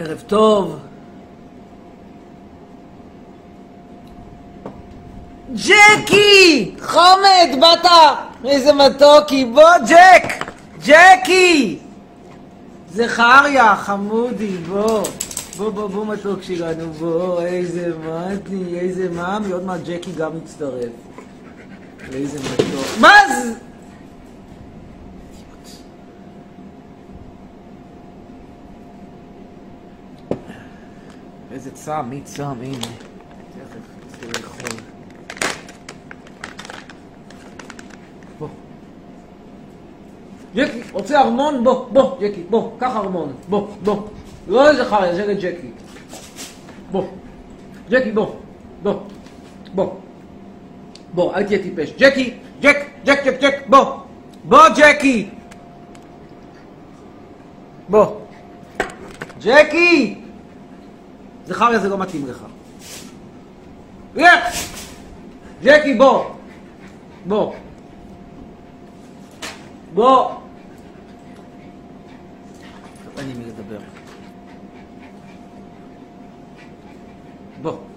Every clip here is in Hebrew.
ערב טוב. ג'קי! חומד, באת! איזה מתוקי, בוא ג'ק! ג'קי! זכריה, חמודי, בוא. בוא, בוא, בוא מתוק שלנו, בוא, איזה מתני, איזה מאמי, עוד מעט ג'קי גם מצטרף. איזה מתוק. מה זה? איזה צם, מי צם, הנה. תכף, צריך לאכול. ג'קי, רוצה ארמון? בוא, בוא, ג'קי, בוא, קח ארמון, בוא, בוא. לא לזכריה, זה לג'קי. בוא. ג'קי, בוא, בוא, בוא. בוא, אל תהיה טיפש. ג'קי, ג'ק, ג'ק, ג'ק, ג'ק, בוא. בוא, ג'קי. בוא. ג'קי! זכריה זה לא מתאים לך. לך! ג'קי, בוא. בוא. בוא. אין לי מי לדבר. בוא.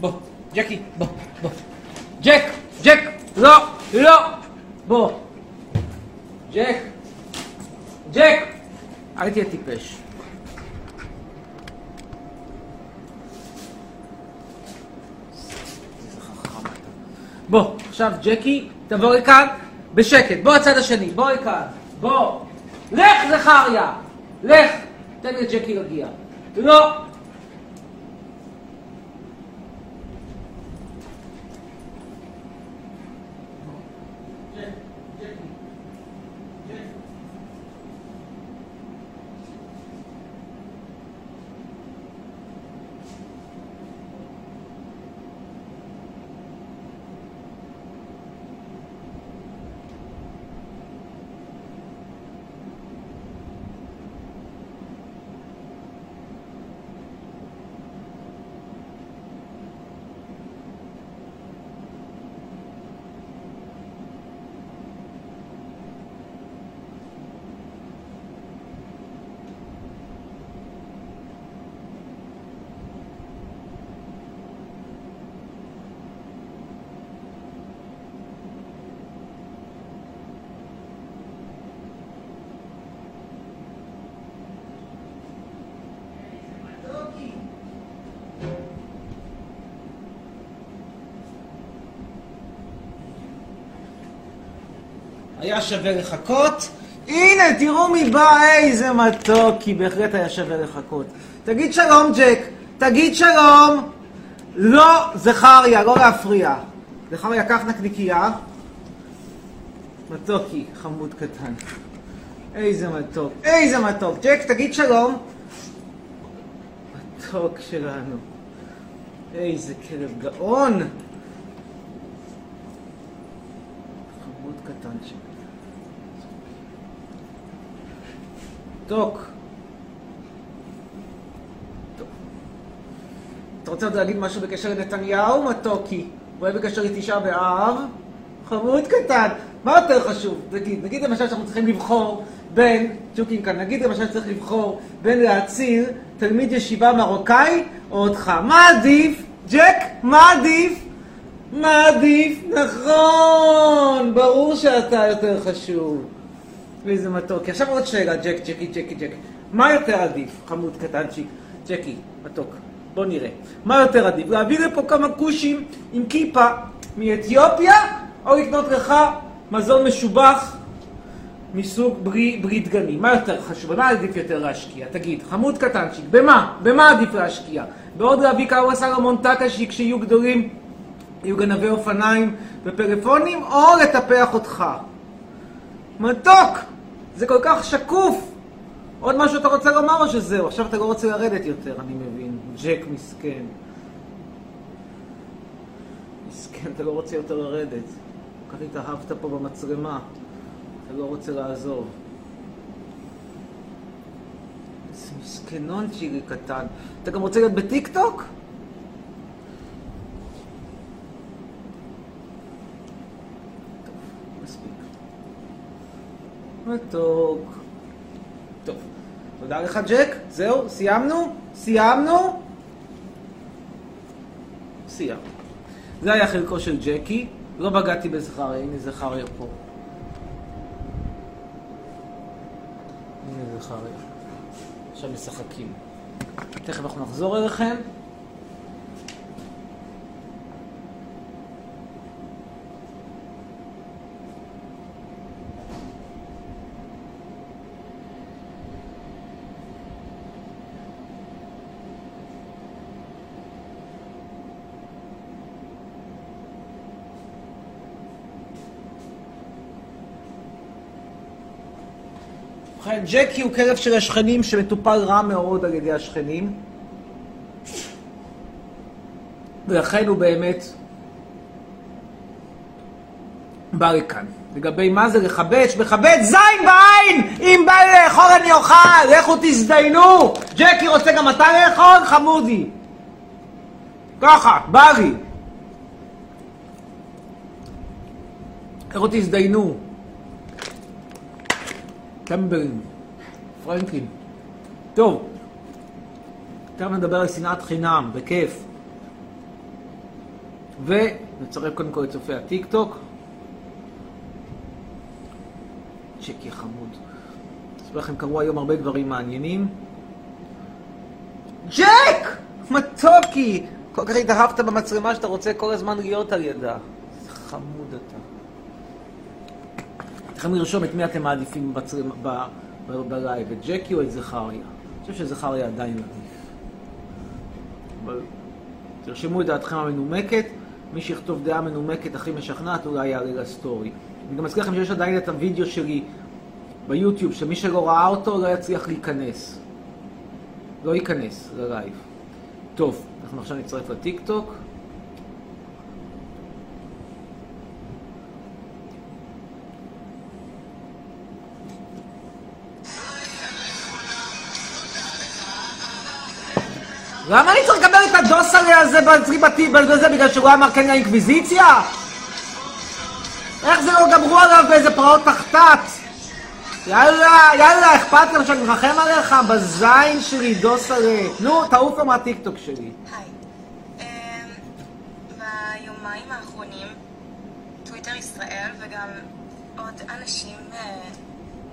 בוא, ג'קי, בוא, בוא. ג'ק, ג'ק, לא, לא, בוא. ג'ק, ג'ק, אל תהיה טיפש. בוא, עכשיו ג'קי, תבוא לכאן בשקט. בוא הצד השני, בוא לכאן. בוא. לך, זכריה. לך. תן לי את ג'קי להגיע. לא. היה שווה לחכות. הנה, תראו מי בא, איזה מתוק, כי בהחלט היה שווה לחכות. תגיד שלום, ג'ק. תגיד שלום. לא, זכריה, לא להפריע. זכריה, קח נקניקייה. מתוקי, חמוד קטן. איזה מתוק, איזה מתוק. ג'ק, תגיד שלום. מתוק שלנו. איזה כלב גאון. חמוד קטנצ'יק. טוב. אתה רוצה עוד להגיד משהו בקשר לנתניהו, מתוקי? אולי בקשר לתשעה באב? חמוד קטן. מה יותר חשוב? נגיד, נגיד למשל שאנחנו צריכים לבחור בין, צ'וקים כאן, נגיד למשל שצריך לבחור בין להציל תלמיד ישיבה מרוקאי או אותך. מה עדיף? ג'ק, מה עדיף? מה עדיף? נכון, ברור שאתה יותר חשוב. ואיזה מתוק. עכשיו עוד שאלה, ג'ק, ג'קי, ג'קי, ג'ק. מה יותר עדיף, חמוד קטנצ'יק? ג'קי, מתוק. בוא נראה. מה יותר עדיף? להביא לפה כמה כושים עם כיפה מאתיופיה, או לקנות לך מזון משובח מסוג ברי, ברי דגנים? מה יותר חשוב? במה עדיף יותר להשקיע? תגיד, חמוד קטנצ'יק, במה? במה עדיף להשקיע? בעוד להביא כמה סלומון טקשי כשיהיו גדולים, יהיו גנבי אופניים בפלאפונים או לטפח אותך. מתוק! זה כל כך שקוף! עוד משהו אתה רוצה לומר או שזהו? עכשיו אתה לא רוצה לרדת יותר, אני מבין. ג'ק מסכן. מסכן, אתה לא רוצה יותר לרדת. כל כך התאהבת פה במצלמה. אתה לא רוצה לעזוב. איזה מסכנון צ'ילי קטן. אתה גם רוצה להיות בטיקטוק? מספיק. מתוק. טוב. תודה לך, ג'ק. זהו, סיימנו? סיימנו? סיימנו. זה היה חלקו של ג'קי. לא בגדתי בזכריה, הנה זכריה פה. הנה זכריה. עכשיו משחקים. תכף אנחנו נחזור אליכם. ג'קי הוא כלב של השכנים שמטופל רע מאוד על ידי השכנים. ולכן הוא באמת בא לכאן. לגבי מה זה לכבש, מכבד זין בעין! אם בא לי לאכול אני אוכל! לכו תזדיינו! ג'קי רוצה גם אתה לאכול? חמודי. ככה, בא לי. לכו תזדיינו. טמברים, פרנקלין. טוב, עכשיו נדבר על שנאת חינם, בכיף. ונצרף קודם כל את צופי הטיק טוק. צ'קי חמוד. אספר לכם, קרו היום הרבה דברים מעניינים. ג'ק! מתוקי! כל כך התאהבת במצלמה שאתה רוצה כל הזמן להיות על ידה. איזה חמוד אתה. צריכים לרשום את מי אתם מעדיפים בצרם, ב, ב, בלייב, את ג'קי או את זכריה. אני חושב שזכריה עדיין עדיף. אבל תרשמו את דעתכם המנומקת, מי שיכתוב דעה מנומקת הכי משכנעת אולי יעלה לסטורי. אני גם מזכיר לכם שיש עדיין את הוידאו שלי ביוטיוב, שמי שלא ראה אותו לא יצליח להיכנס. לא ייכנס ללייב. טוב, אנחנו עכשיו נצטרף לטיק למה אני צריך לקבל את הדוסרי הזה בזה בגלל שהוא אמר כן לאינקוויזיציה? איך זה לא גמרו עליו באיזה פרעות תחתת? יאללה, יאללה, אכפת לך שאני מרחם עליך? בזין שלי, דוסרי. נו, תעוף לו מהטיקטוק שלי. היי. אמ, ביומיים האחרונים, טוויטר ישראל וגם עוד אנשים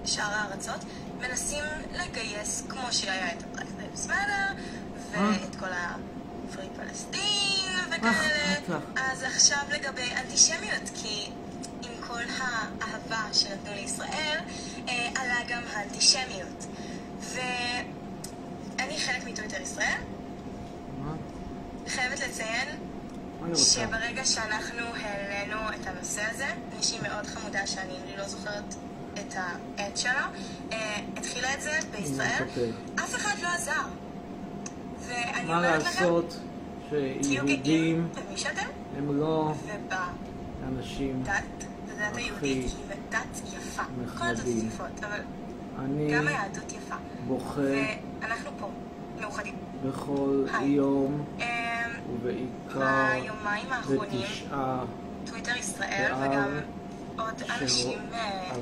משאר הארצות מנסים לגייס, כמו שהיה את ה-Black Lives Matter ואת כל ה-Free פלסטין וכאלה. אז עכשיו לגבי אנטישמיות, כי עם כל האהבה שנתנו לישראל, אה, עלה גם האנטישמיות. ואני חלק מטוויטר ישראל? חייבת לציין? שברגע שאנחנו העלינו את הנושא הזה, מישהי מאוד חמודה שאני לא זוכרת את העד שלה, אה, התחילה את זה בישראל. אף אחד לא עזר. מה לעשות שיהודים הם לא אנשים הדתות נחמדים. אני. בוכה. בכל. יום אה, ובעיקר בתשעה טוויטר ישראל באב וגם עוד אנשים אה,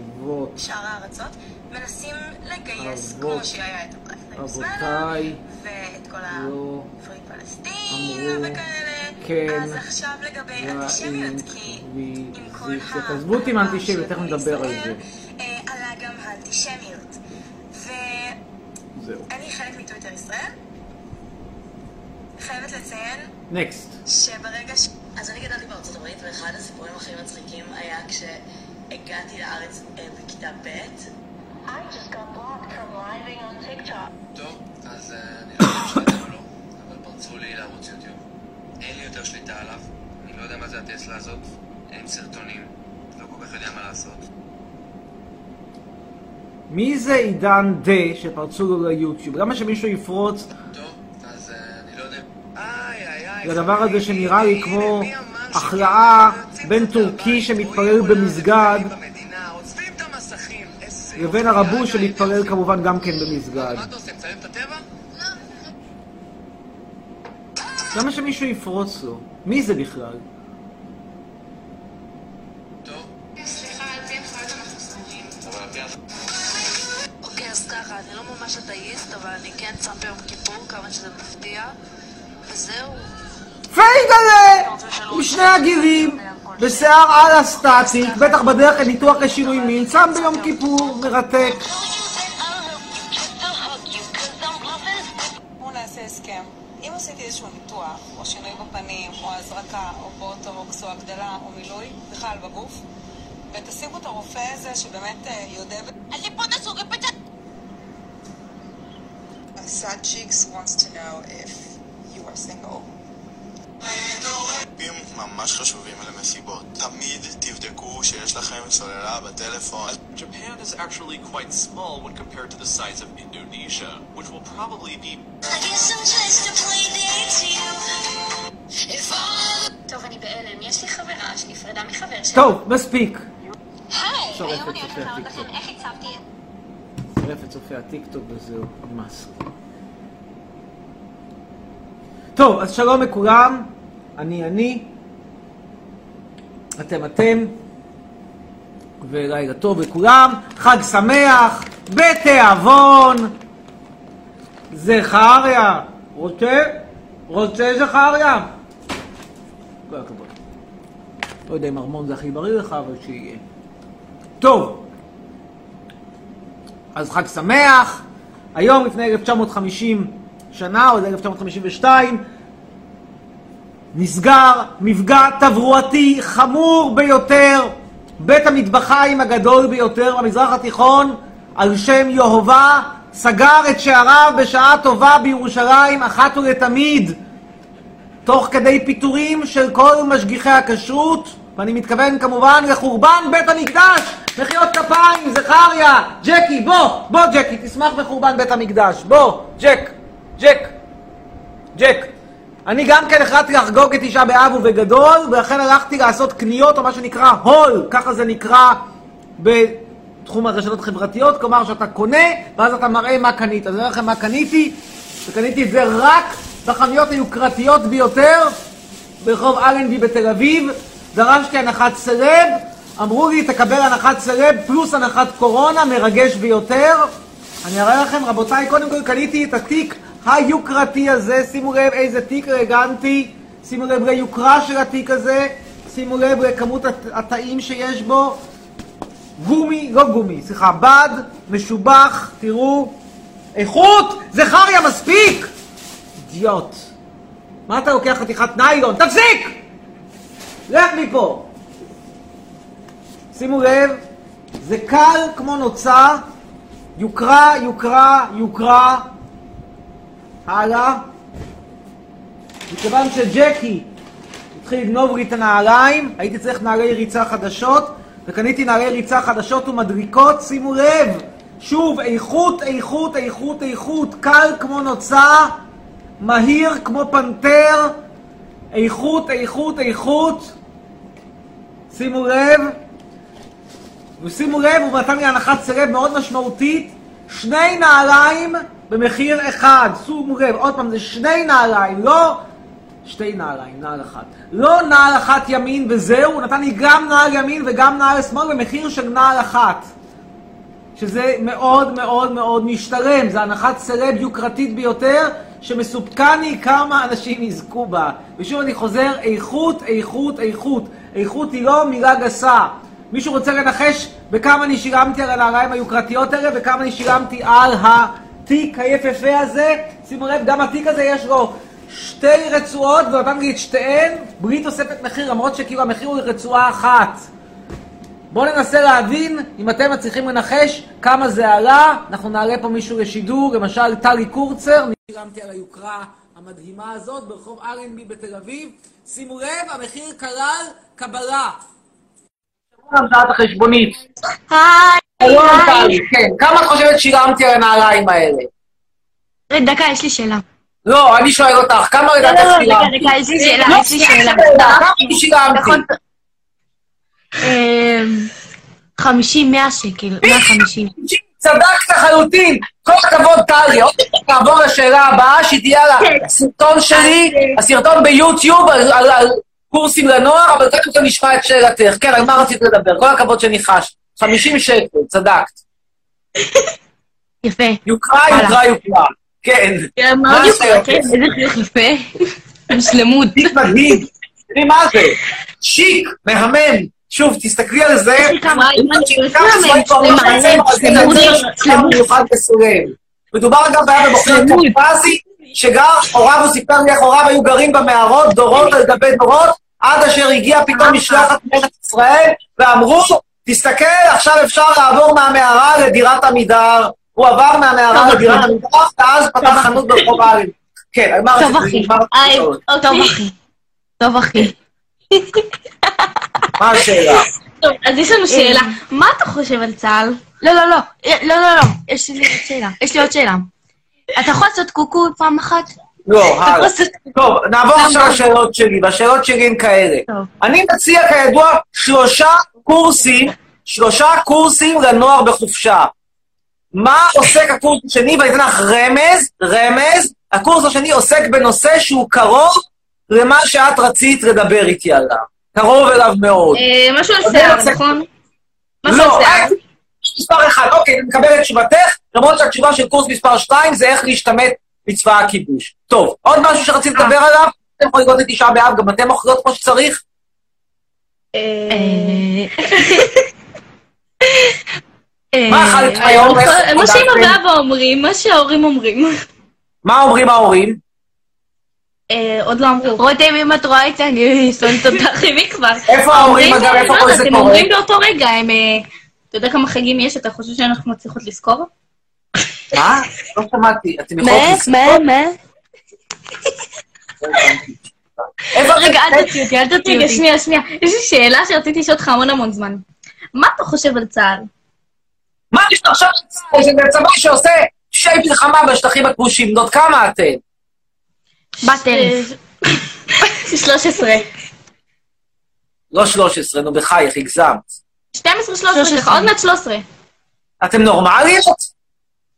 הארצות מנסים לגייס, כמו שהיה את אבותיי ואת כל לא ה-Free פלסטין אמרו וכאלה, כן אז עכשיו לגבי אנטישמיות, כי עם כל לאינקוויזיציה. תעזבו אותי מהאנטישמיות, תכף נדבר על זה. אה, עלה גם האנטישמיות. זהו. חלק מטוויטר ישראל, חייבת לציין נקסט. שברגע ש... אז אני גדלתי בארצות הברית, ואחד הסיפורים הכי מצחיקים היה כשהגעתי לארץ אה, בכיתה ב'. I just got blocked from living on TikTok. טוב, אז אה, אני לא יודע אם שמעתם או לא, אבל פרצו לי לערוץ יוטיוב. אין לי יותר שליטה עליו, אני לא יודע מה זה הטסלה הזאת, אין סרטונים. לא כל כך יודע מה לעשות. מי זה עידן דה שפרצו לו ליוטיוב? למה שמישהו יפרוץ טוב, אז אה, אני לא יודע... איי, איי, איי. לדבר הזה שנראה לי כמו שכאילו בין טורקי שמתפלל במסגד לבין. הרבו שמתפלל כמובן גם כן במסגד. מה אתה עושה? מצלם את הטבע? למה שמישהו יפרוץ לו? מי זה בכלל? אוקיי, אני לא ממש אתאיסט, אבל אני כן צם ביום כיפור, כמה שזה מפתיע. וזהו. פייגלה! עם שני הגירים, בשיער על הסטטיק, בטח בדרך לניתוח לשינוי מין, צם ביום כיפור, מרתק. בואו נעשה הסכם. אם עשיתי איזשהו ניתוח, או שינוי בפנים, או הזרקה, או בוטוקס, או הגדלה, או מילוי, בכלל בגוף, ותשיגו את הרופא הזה שבאמת אה. Sad Cheeks wants to know if you are single. טיפים ממש חשובים למסיבות. תמיד תבדקו שיש לכם סוללה בטלפון. Japan is actually quite small when compared to the size of Indonesia, which will probably be טוב, אני בהלם. יש לי חברה שנפרדה מחבר שלה. טוב, מספיק. היי! היום אני הולכת להראות. לכם איך הצבתי... שורף את צופי הטיקטוק וזהו, נמאס. טוב, אז שלום לכולם, אני אני, אתם אתם, ולילה טוב לכולם, חג שמח, בתיאבון, זכריה, רוצה? רוצה זכריה? כל הכבוד. לא יודע אם ארמון זה הכי בריא לך, אבל שיהיה. טוב, אז חג שמח. היום, לפני 1950 שנה, או 1952, נסגר מפגע תברואתי חמור ביותר, בית המטבחיים הגדול ביותר במזרח התיכון, על שם יהובה, סגר את שעריו בשעה טובה בירושלים אחת ולתמיד, תוך כדי פיטורים של כל משגיחי הכשרות, ואני מתכוון כמובן לחורבן בית המקדש. מחיאות כפיים, זכריה, ג'קי, בוא, בוא ג'קי, תשמח בחורבן בית המקדש. בוא, ג'ק, ג'ק, ג'ק. אני גם כן החלטתי לחגוג את תשעה באב ובגדול, ולכן הלכתי לעשות קניות, או מה שנקרא הול, ככה זה נקרא בתחום הרשתות החברתיות, כלומר שאתה קונה, ואז אתה מראה מה קנית. אז אני אומר לכם מה קניתי, וקניתי את זה רק בחנויות היוקרתיות ביותר, ברחוב אלנבי בתל אביב, דרשתי הנחת סלב, אמרו לי תקבל הנחת סלב פלוס הנחת קורונה, מרגש ביותר. אני אראה לכם, רבותיי, קודם כל קניתי את התיק היוקרתי הזה, שימו לב איזה תיק אלגנטי, שימו לב ליוקרה של התיק הזה, שימו לב לכמות הת- התאים שיש בו, גומי, לא גומי, סליחה, בד, משובח, תראו, איכות, זכריה, מספיק! אידיוט. מה אתה לוקח חתיכת ניילון? תפסיק! לך מפה. שימו לב, זה קל כמו נוצה, יוקרה, יוקרה, יוקרה. הלאה. מכיוון שג'קי התחיל לגנוב לי את הנעליים, הייתי צריך נעלי ריצה חדשות, וקניתי נעלי ריצה חדשות ומדריקות, שימו לב, שוב, איכות, איכות, איכות, איכות, קל כמו נוצה, מהיר כמו פנתר, איכות, איכות, איכות. שימו לב, ושימו לב, הוא נתן לי הנחת סלב מאוד משמעותית, שני נעליים במחיר אחד. שימו לב, עוד פעם, זה שני נעליים, לא שתי נעליים, נעל אחת. לא נעל אחת ימין וזהו, הוא נתן לי גם נעל ימין וגם נעל שמאל במחיר של נעל אחת. שזה מאוד מאוד מאוד משתלם, זה הנחת סלב יוקרתית ביותר, שמסופקני כמה אנשים יזכו בה. ושוב אני חוזר, איכות, איכות, איכות. איכות היא לא מילה גסה. מישהו רוצה לנחש בכמה אני שילמתי על הנעליים היוקרתיות האלה, וכמה אני שילמתי על התיק היפהפה הזה? שימו לב, גם התיק הזה יש לו שתי רצועות, לי את שתיהן בלי תוספת מחיר, למרות שכאילו המחיר הוא לרצועה אחת. בואו ננסה להבין אם אתם מצליחים לנחש כמה זה עלה. אנחנו נעלה פה מישהו לשידור, למשל טלי קורצר. אני שילמתי על היוקרה המדהימה הזאת ברחוב אלנבי בתל אביב. שימו לב, המחיר כלל קבלה. המצאת החשבונית. היי. כן, כמה את חושבת שילמתי על הנעליים האלה? דקה, יש לי שאלה. לא, אני שואל אותך, כמה לא, לדעתך לא, לא, שילמתי? דקה, דקה, יש לי שאלה, לא, יש לי שאלה. כמה שילמתי? נכון. אמ, 50, 100 שקל, 150. צדקת לחלוטין. כל הכבוד, טלי. עוד נעבור לשאלה הבאה, שהיא תהיה על הסרטון שלי, הסרטון ביוטיוב, על- קורסים לנוער, אבל כל נשמע את שאלתך. כן, על מה רצית לדבר? כל הכבוד שניחשת. 50 שקל, צדקת. יפה. יוקרה. יוקרה, יוקרה. כן. מה מאוד? יפה, כן, איזה חיוך יפה. שלמות. תיק מדהים. תראי מה זה? שיק, מהמם. שוב, תסתכלי על זה. לא. מדובר גם בעיה בבוחר קפאזי, שגר, הוריו, הוא סיפר לי איך הוריו היו גרים במערות, דורות על גבי דורות, עד אשר הגיע פתאום משלחת מארץ ישראל, ואמרו, תסתכל, עכשיו אפשר לעבור מהמערה לדירת עמידר. הוא עבר מהמערה לדירת. עמידר, ואז פתח חנות ברחוב הערים. כן, רציתי היי, לשאול? טוב, אחי. טוב, אחי. מה השאלה? טוב, אז יש לנו שאלה. מה אתה חושב על צה"ל? לא, לא, לא. לא, לא, לא. יש לי עוד שאלה. יש לי עוד שאלה. אתה יכול לעשות קוקו פעם אחת? לא, הלאה. טוב, נעבור? עכשיו לשאלות שלי, והשאלות שלי הן כאלה. אני מציע, כידוע, שלושה קורסים, שלושה קורסים לנוער בחופשה. מה עוסק הקורס השני? ואני אתן לך רמז, רמז. הקורס השני עוסק בנושא שהוא קרוב למה שאת רצית לדבר איתי עליו. קרוב אליו מאוד. אה, משהו על שיער, נכון? משהו לא, על שיער. רק מספר אחד. אוקיי, אני מקבל את תשובתך, למרות שהתשובה של קורס מספר שתיים זה איך להשתמט מצבא הכיבוש. טוב, עוד משהו שרצית לדבר עליו? אתם יכולים לראות את תשעה באב, גם אתם אוכלות כמו שצריך? מה אכלת היום? אה, מה שאמא? ואבא אומרים, מה שההורים אומרים. מה אומרים ההורים? אה, עוד לא אמרו. רותם, אם את רואה את זה, אני שונאת אותך עם כבר. איפה ההורים, אגב? איפה לא כל זה הם קורה? אומרים באותו רגע, הם... אה, אתה יודע כמה חגים יש? אתה חושב שאנחנו מצליחות לזכור? מה? לא שמעתי. אתם מה? יכולות לזכור? מה? מה? איפה רגע, אתם- אל תוציא אותי, אל תוציא אותי. רגע, שנייה, שנייה. יש לי שאלה שרציתי לשאול אותך המון המון זמן. מה אתה חושב על צה"ל? מה יש לך עכשיו? זה צבא שעושה פשעי מלחמה בשטחים הכבושים. בנות כמה אתן? בת אלף. 13. לא 13, נו בחייך, הגזמת. 12, 13, עוד מעט 13. אתם נורמליות?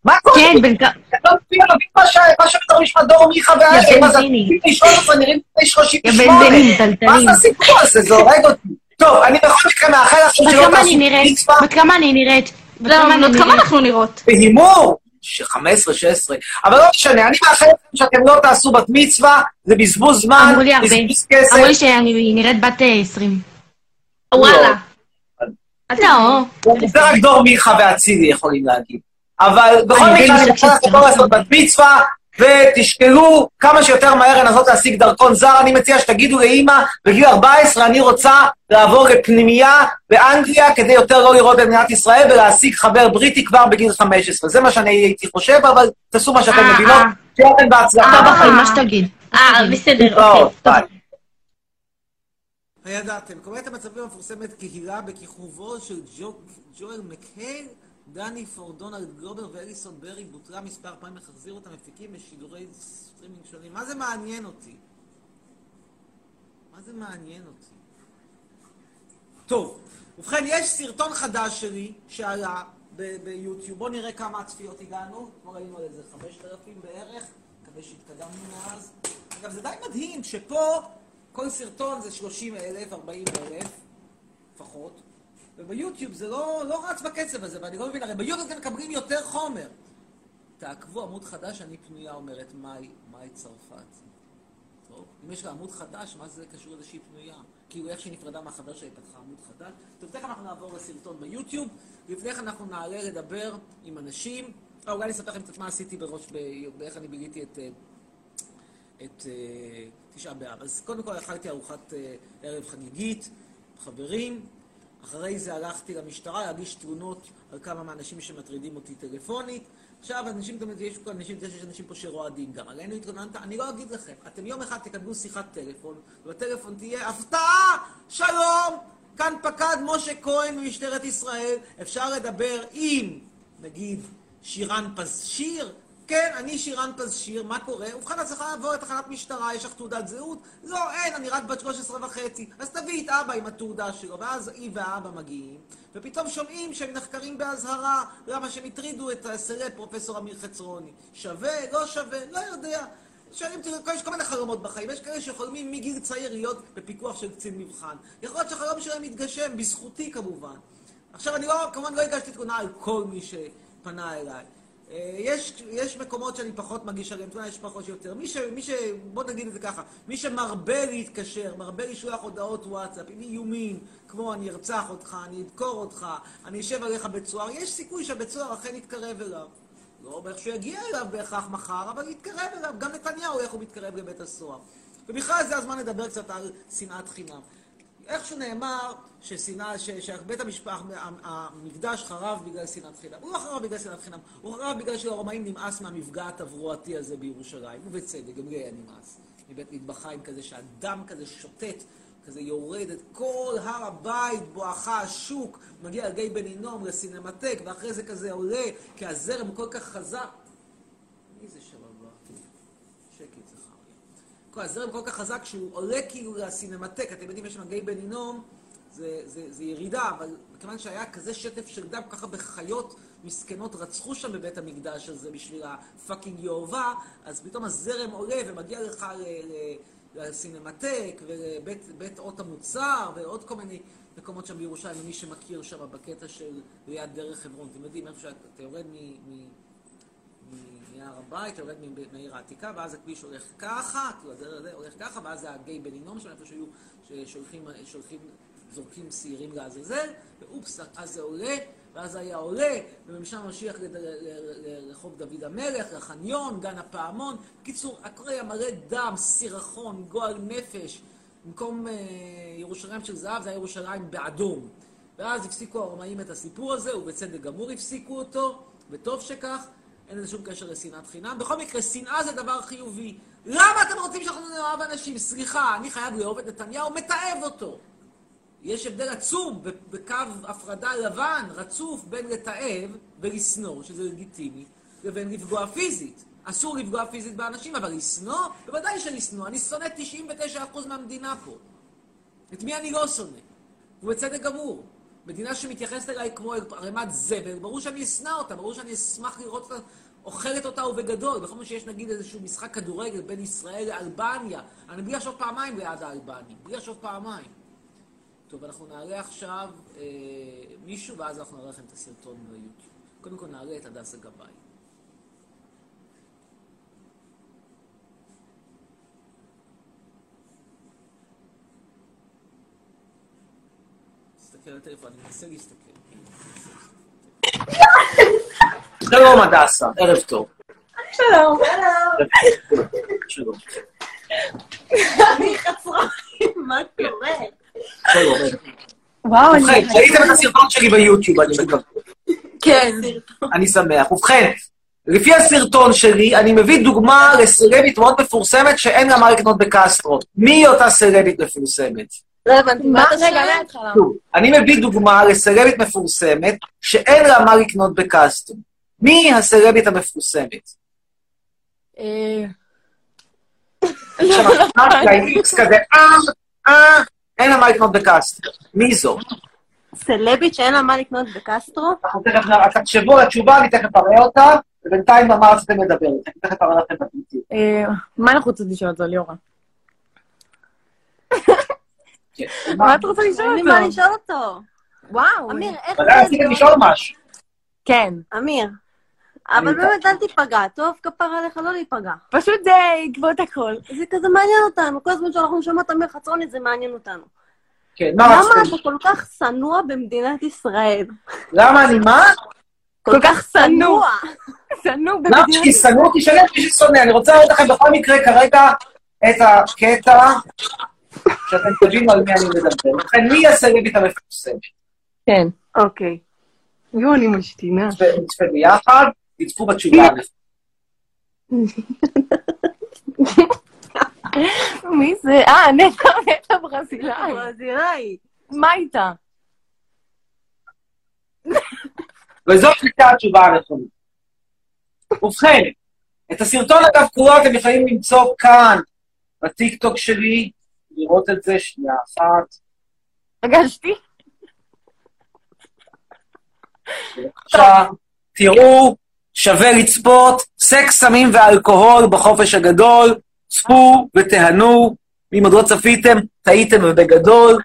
מה קורה? כן, בן כמה... לא מבין מה ש- מה שבתור נשמע דור מיכה והאלה, מה זה, בנזיני. בני 13 נראים בני יא 38. בנזינים, מה. זה הסיפור הזה? זה הורג אותי. טוב, אני בכל מקרה מאחל בת שלא תעשו? מצווה בת כמה אני נראית? בת לא, כמה? אנחנו נראות? בהימור. ש- 15, 16. אבל לא משנה, אני מאחל לכם שאתם לא תעשו בת מצווה, זה בזבוז זמן, אמרו לי הרבה. בזבוז כסף. אמרו לי שאני נראית בת אה, 20. לא. וואלה. לא. זה רק דור מיכה ואצילי יכולים להגיד. אבל בכל מקרה, אני לכם מסקסת, לא לעשות בת מצווה, ותשקלו כמה שיותר מהר לנסות להשיג דרכון זר. אני מציע שתגידו לאימא, בגיל 14 אני רוצה לעבור לפנימייה באנגליה, כדי יותר לא לראות במדינת ישראל, ולהשיג חבר בריטי כבר בגיל 15. זה מה שאני הייתי חושב, אבל תעשו מה שאתם אה, מבינות. אה. שיהיה לכם בהצלחה. טוב, אחי, מה שתגיד. אה, בסדר, להתראות, אוקיי. ביי. הידעתם, קומדיית המצבים המפורסמת קהילה בכיכובו של ג'ו- ג'ואל מקהייל, דני פודי, דונלד גלובר ואליסון ברי בוטלה מספר פעמים אך החזירו אותה המפיקים בשידורי סטרימינג שונים. מה זה מעניין אותי? מה זה מעניין אותי? טוב, ובכן, יש סרטון חדש שלי שעלה ביוטיוב. בואו נראה כמה צפיות הגענו. אתמול היינו על איזה 5,000 בערך. מקווה שהתקדמנו מאז. אגב, זה די מדהים שפה כל סרטון זה 30,000, 40,000 לפחות, וביוטיוב זה לא, לא רץ בקצב הזה, ואני לא מבין, הרי ביוטיוב אתם מקבלים יותר חומר. תעקבו עמוד חדש, אני פנויה, אומרת מאי, מאי צרפת. טוב, אם יש לה עמוד חדש, מה זה קשור לזה שהיא פנויה? כאילו איך שהיא נפרדה מהחבר שלי, פתחה עמוד חדש. טוב, תכף אנחנו נעבור לסרטון ביוטיוב. לפני כן אנחנו נעלה לדבר עם אנשים. אה, אולי אני אספר לכם קצת מה עשיתי בראש, באיך אני ביליתי את, אה, את אה, תשעה באב. אז קודם כל אכלתי ארוחת אה, ערב חגיגית, חברים. אחרי זה הלכתי למשטרה להגיש תלונות על כמה מהאנשים שמטרידים אותי טלפונית. עכשיו, אנשים תמיד, יש פה אנשים, יש אנשים פה שרועדים גם. עלינו התלוננת, אני לא אגיד לכם. אתם יום אחד תקבלו שיחת טלפון, ובטלפון תהיה הפתעה! שלום! כאן פקד משה כהן ממשטרת ישראל, אפשר לדבר עם, נגיד, שירן פז שיר? כן, אני שירן פז שיר, מה קורה? ובכן, את צריכה לעבור לתחנת משטרה, יש לך תעודת זהות? לא, אין, אני רק בת 13 וחצי. אז תביאי את אבא עם התעודה שלו, ואז היא והאבא מגיעים, ופתאום שומעים שהם נחקרים באזהרה, למה שהם הטרידו את הסרט פרופסור אמיר חצרוני. שווה, לא שווה, לא יודע. שואלים, תראו, יש כל מיני חלומות בחיים, יש כאלה שחולמים מגיל צעיר להיות בפיקוח של קצין מבחן. יכול להיות שהחלום שלהם יתגשם, בזכותי כמובן. עכשיו, אני לא, כמובן לא הגשתי תלונה על כל מי שפנה אליי. אה, יש, יש מקומות שאני פחות מגיש עליהם, תלונה יש פחות שיותר. מי ש... מי ש... בוא נגיד את זה ככה, מי שמרבה להתקשר, מרבה לשלוח הודעות וואטסאפ עם איומים, כמו אני ארצח אותך, אני אדקור אותך, אני אשב עליך בית סוהר, יש סיכוי שהבית סוהר אכן יתקרב אליו. לא אומר שהוא יגיע אליו בהכרח מחר, אבל יתקרב אליו. גם נתניהו, איך הוא מתקרב לבית הסוהר. ובכלל זה הזמן לדבר קצת על שנאת חינם. איכשהו נאמר ששנאה, שבית המשפט, המקדש חרב בגלל שנאת חינם. הוא לא חרב בגלל שנאת חינם, הוא חרב בגלל שלרומאים נמאס מהמפגע התברואתי הזה בירושלים, ובצדק, גם לי היה נמאס. מבית מטבחיים כזה, שהדם כזה שוטט, כזה יורד את כל הר הבית, בואכה השוק, מגיע לגיא בן הינום, לסינמטק, ואחרי זה כזה עולה, כי הזרם כל כך חזק. מי זה שם הבא? שקט זכריה. כל הזרם כל כך חזק שהוא עולה כאילו לסינמטק, אתם יודעים, יש גיא בן הינום, זה, זה, זה ירידה, אבל מכיוון שהיה כזה שטף של דם, ככה בחיות מסכנות רצחו שם בבית המקדש הזה בשביל הפאקינג יהובה, אז פתאום הזרם עולה ומגיע לך ל... ל לסינמטק, ובית אות המוצר, ועוד כל מיני מקומות שם בירושלים, למי שמכיר שם בקטע של ליד דרך חברון. אתם יודעים, איפה שאתה יורד מהר הבית, יורד מהעיר העתיקה, ואז הכביש הולך ככה, כאילו הדרך הזה הולך ככה, ואז זה הגיא בן הינום שם, איפה שהיו, ששולחים, זורקים שעירים לעזאזל, ואופס, אז זה עולה. ואז היה עולה, ומשם ממשיך לרחוב דוד המלך, לחניון, גן הפעמון. בקיצור, הכל היה מלא דם, סירחון, גועל נפש. במקום אה, ירושלים של זהב, זה היה ירושלים באדום. ואז הפסיקו הרומאים את הסיפור הזה, ובצדק גמור הפסיקו אותו, וטוב שכך, אין לזה שום קשר לשנאת חינם. בכל מקרה, שנאה זה דבר חיובי. למה אתם רוצים שאנחנו נאהב אנשים? סליחה, אני חייב לאהוב את נתניהו, מתעב אותו. יש הבדל עצום בקו הפרדה לבן, רצוף, בין לתעב ולשנוא, שזה לגיטימי, לבין לפגוע פיזית. אסור לפגוע פיזית באנשים, אבל לשנוא? בוודאי שלשנוא. אני שונא 99% מהמדינה פה. את מי אני לא שונא? ובצדק גמור. מדינה שמתייחסת אליי כמו ערימת זבל, ברור שאני אשנא אותה, ברור שאני אשמח לראות אותה, אוכלת אותה ובגדול. בכל פעם שיש נגיד איזשהו משחק כדורגל בין ישראל לאלבניה, אני בלי לחשוב פעמיים ליד האלבנים, בלי לחשוב פעמיים. טוב, אנחנו נעלה עכשיו אה, מישהו, ואז אנחנו נראה לכם את הסרטון ביוטיוב. קודם כל נעלה את הדס הגבאי. תסתכל על הטלפון, אני מנסה להסתכל. שלום הדסה, ערב טוב. שלום. שלום. אני חצרה, מה קורה? וואו, אני... ובכן, ראיתם את הסרטון שלי ביוטיוב, אני מקווה. כן. אני שמח. ובכן, לפי הסרטון שלי, אני מביא דוגמה לסלבית מאוד מפורסמת שאין לה מה לקנות בקסטרו. מי אותה סלבית מפורסמת? לא הבנתי, מה אתה שואל? אני מביא דוגמה לסלבית מפורסמת שאין לה מה לקנות בקסטרו. מי הסלבית המפורסמת? אה... עכשיו, כזה, אה, אה, אין לה מה לקנות בקסטרו. מי זו? סלבית שאין לה מה לקנות בקסטרו? אנחנו תכף תחשבו על התשובה, אני תכף אראה אותה, ובינתיים מה רציתם לדבר? אני תכף אראה לכם בפיצים. מה אנחנו רוצים לשאול אותו, ליאורה? מה את רוצה לשאול אותו? אין לי מה לשאול אותו. וואו. אמיר, איך ודאי רציתם לשאול משהו. כן. אמיר, אבל באמת אל תיפגע, טוב? כפרה עליך לא להיפגע. פשוט זה בעקבות הכל. זה כזה מעניין אותנו, כל הזמן שאנחנו שומעות אמיר חצרוני זה מעניין אותנו. כן, מה למה רציתם? אתה כל כך שנוא במדינת ישראל? למה אני מה? כל כך שנוא. שנוא למה במדינת שישנאו אותי? שאני מי ששונא. אני רוצה להראות לכם בכל מקרה כרגע את הקטע שאתם תבינו על מי אני מדבר. ובכן, מי הסלבית המפורסמת? כן. אוקיי. יואו, אני משתינה. נצפה ביחד, תצפו בתשובה. מי זה? אה, נטע, נטע ברזילאי. ברזילאי. מה איתה? וזאת הייתה התשובה הנכונה. ובכן, את הסרטון אגב כולו אתם יכולים למצוא כאן, בטיקטוק שלי, לראות את זה שנייה אחת. הרגשתי. בבקשה, תראו, שווה לצפות, סקס, סמים ואלכוהול בחופש הגדול, צפו ותיהנו. אם עוד לא צפיתם, טעיתם ובגדול.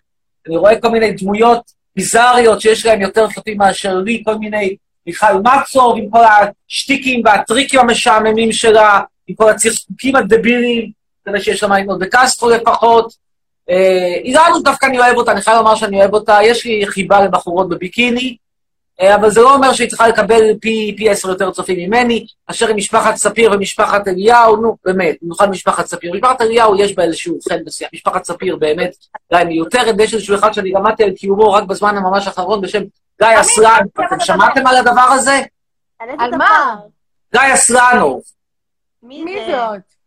אני רואה כל מיני דמויות ביזריות שיש להם יותר סרטים מאשר לי, כל מיני מיכל מצוב עם כל השטיקים והטריקים המשעממים שלה, עם כל הצחקוקים הדבילים, כנראה שיש לה מה ללמוד בקסטרו לפחות. אה, איראנו דווקא אני אוהב אותה, אני חייב לומר שאני אוהב אותה, יש לי חיבה לבחורות בביקיני, אה, אבל זה לא אומר שהיא צריכה לקבל פי, פי עשר יותר צופים ממני, אשר עם משפחת ספיר ומשפחת אליהו, נו, באמת, במיוחד משפחת ספיר. משפחת אליהו יש בה איזשהו חן מסוים, משפחת ספיר באמת, אולי מיותרת, ויש איזשהו אחד שאני למדתי על קיומו רק בזמן הממש האחרון בשם גיא אסלן. אתם שמעתם על הדבר הזה? על מה? גיא אסלנוב. מי זאת?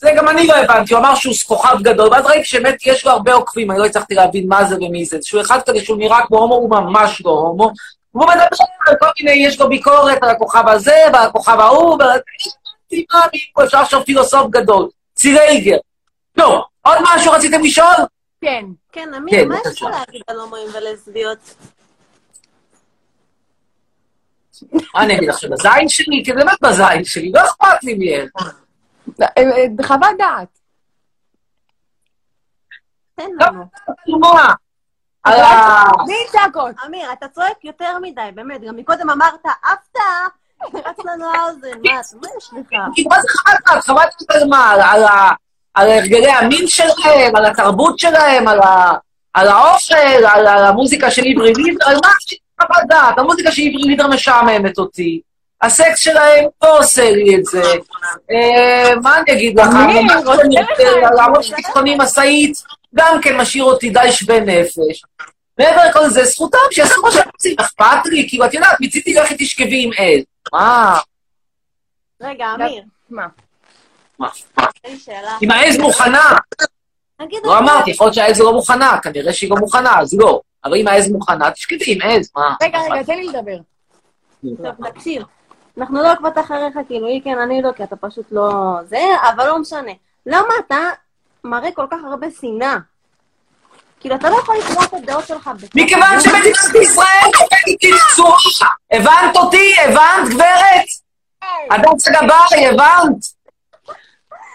זה גם אני לא הבנתי, הוא אמר שהוא כוכב גדול, ואז ראיתי שבאמת יש לו הרבה עוקבים, אני לא הצלחתי להבין מה זה ומי זה. שהוא אחד כזה שהוא נראה כמו הומו, הוא ממש לא הומו. והוא מדבר על כל מיני, יש לו ביקורת על הכוכב הזה ועל הכוכב ההוא, ועל... מי אפשר עכשיו פילוסוף גדול. צירייגר. לא, עוד משהו רציתם לשאול? כן. כן, כן, אמיר, מה יש. לך להגיד על הומואים ולסביות? מה אני אגיד עכשיו, בזין שלי? כי באמת בזין שלי, לא אכפת לי מהם. אה, אה, חוות דעת. תן לנו. מה? על ה... בלי צעקות. אמיר, אתה צועק יותר מדי, באמת. גם מקודם אמרת, הפתעה, רץ לנו האוזן. מה, מה יש לך? מה זה חוות דעת? חוות דעת על מה? על- על ה- על הרגלי המין שלהם, על התרבות שלהם, על ה- על האוכל, על המוזיקה של עברי לידר, על מה חוות דעת? המוזיקה של עברי לידר משעממת אותי. הסקס שלהם לא עושה לי את זה. אה, מה אני אגיד לך? אני רוצה. לעמוד בביטחוני משאית, גם כן משאיר אותי די שווה נפש. מעבר לכל זה, זכותם שיעשו מה שהם רוצים, אכפת לי, כאילו, את יודעת, מצידי לכי תשכבי עם עז. מה? רגע, אמיר, מה? מה? אם העז מוכנה, לא אמרתי, יכול להיות שהעז לא מוכנה, כנראה שהיא לא מוכנה, אז לא. אבל אם העז מוכנה, תשכבי עם עז, מה? רגע, רגע, תן לי לדבר. טוב, תקשיב. אנחנו לא עוקבות אחריך, כאילו, היא כן, אני לא, כי אתה פשוט לא זה, אבל לא משנה. למה אתה מראה כל כך הרבה שנאה? כאילו, אתה לא יכול לקרוא את הדעות שלך בצורה... מכיוון שמדינת ישראל עובדת צורה. הבנת אותי? הבנת, גברת? הדסה גבאי, הבנת?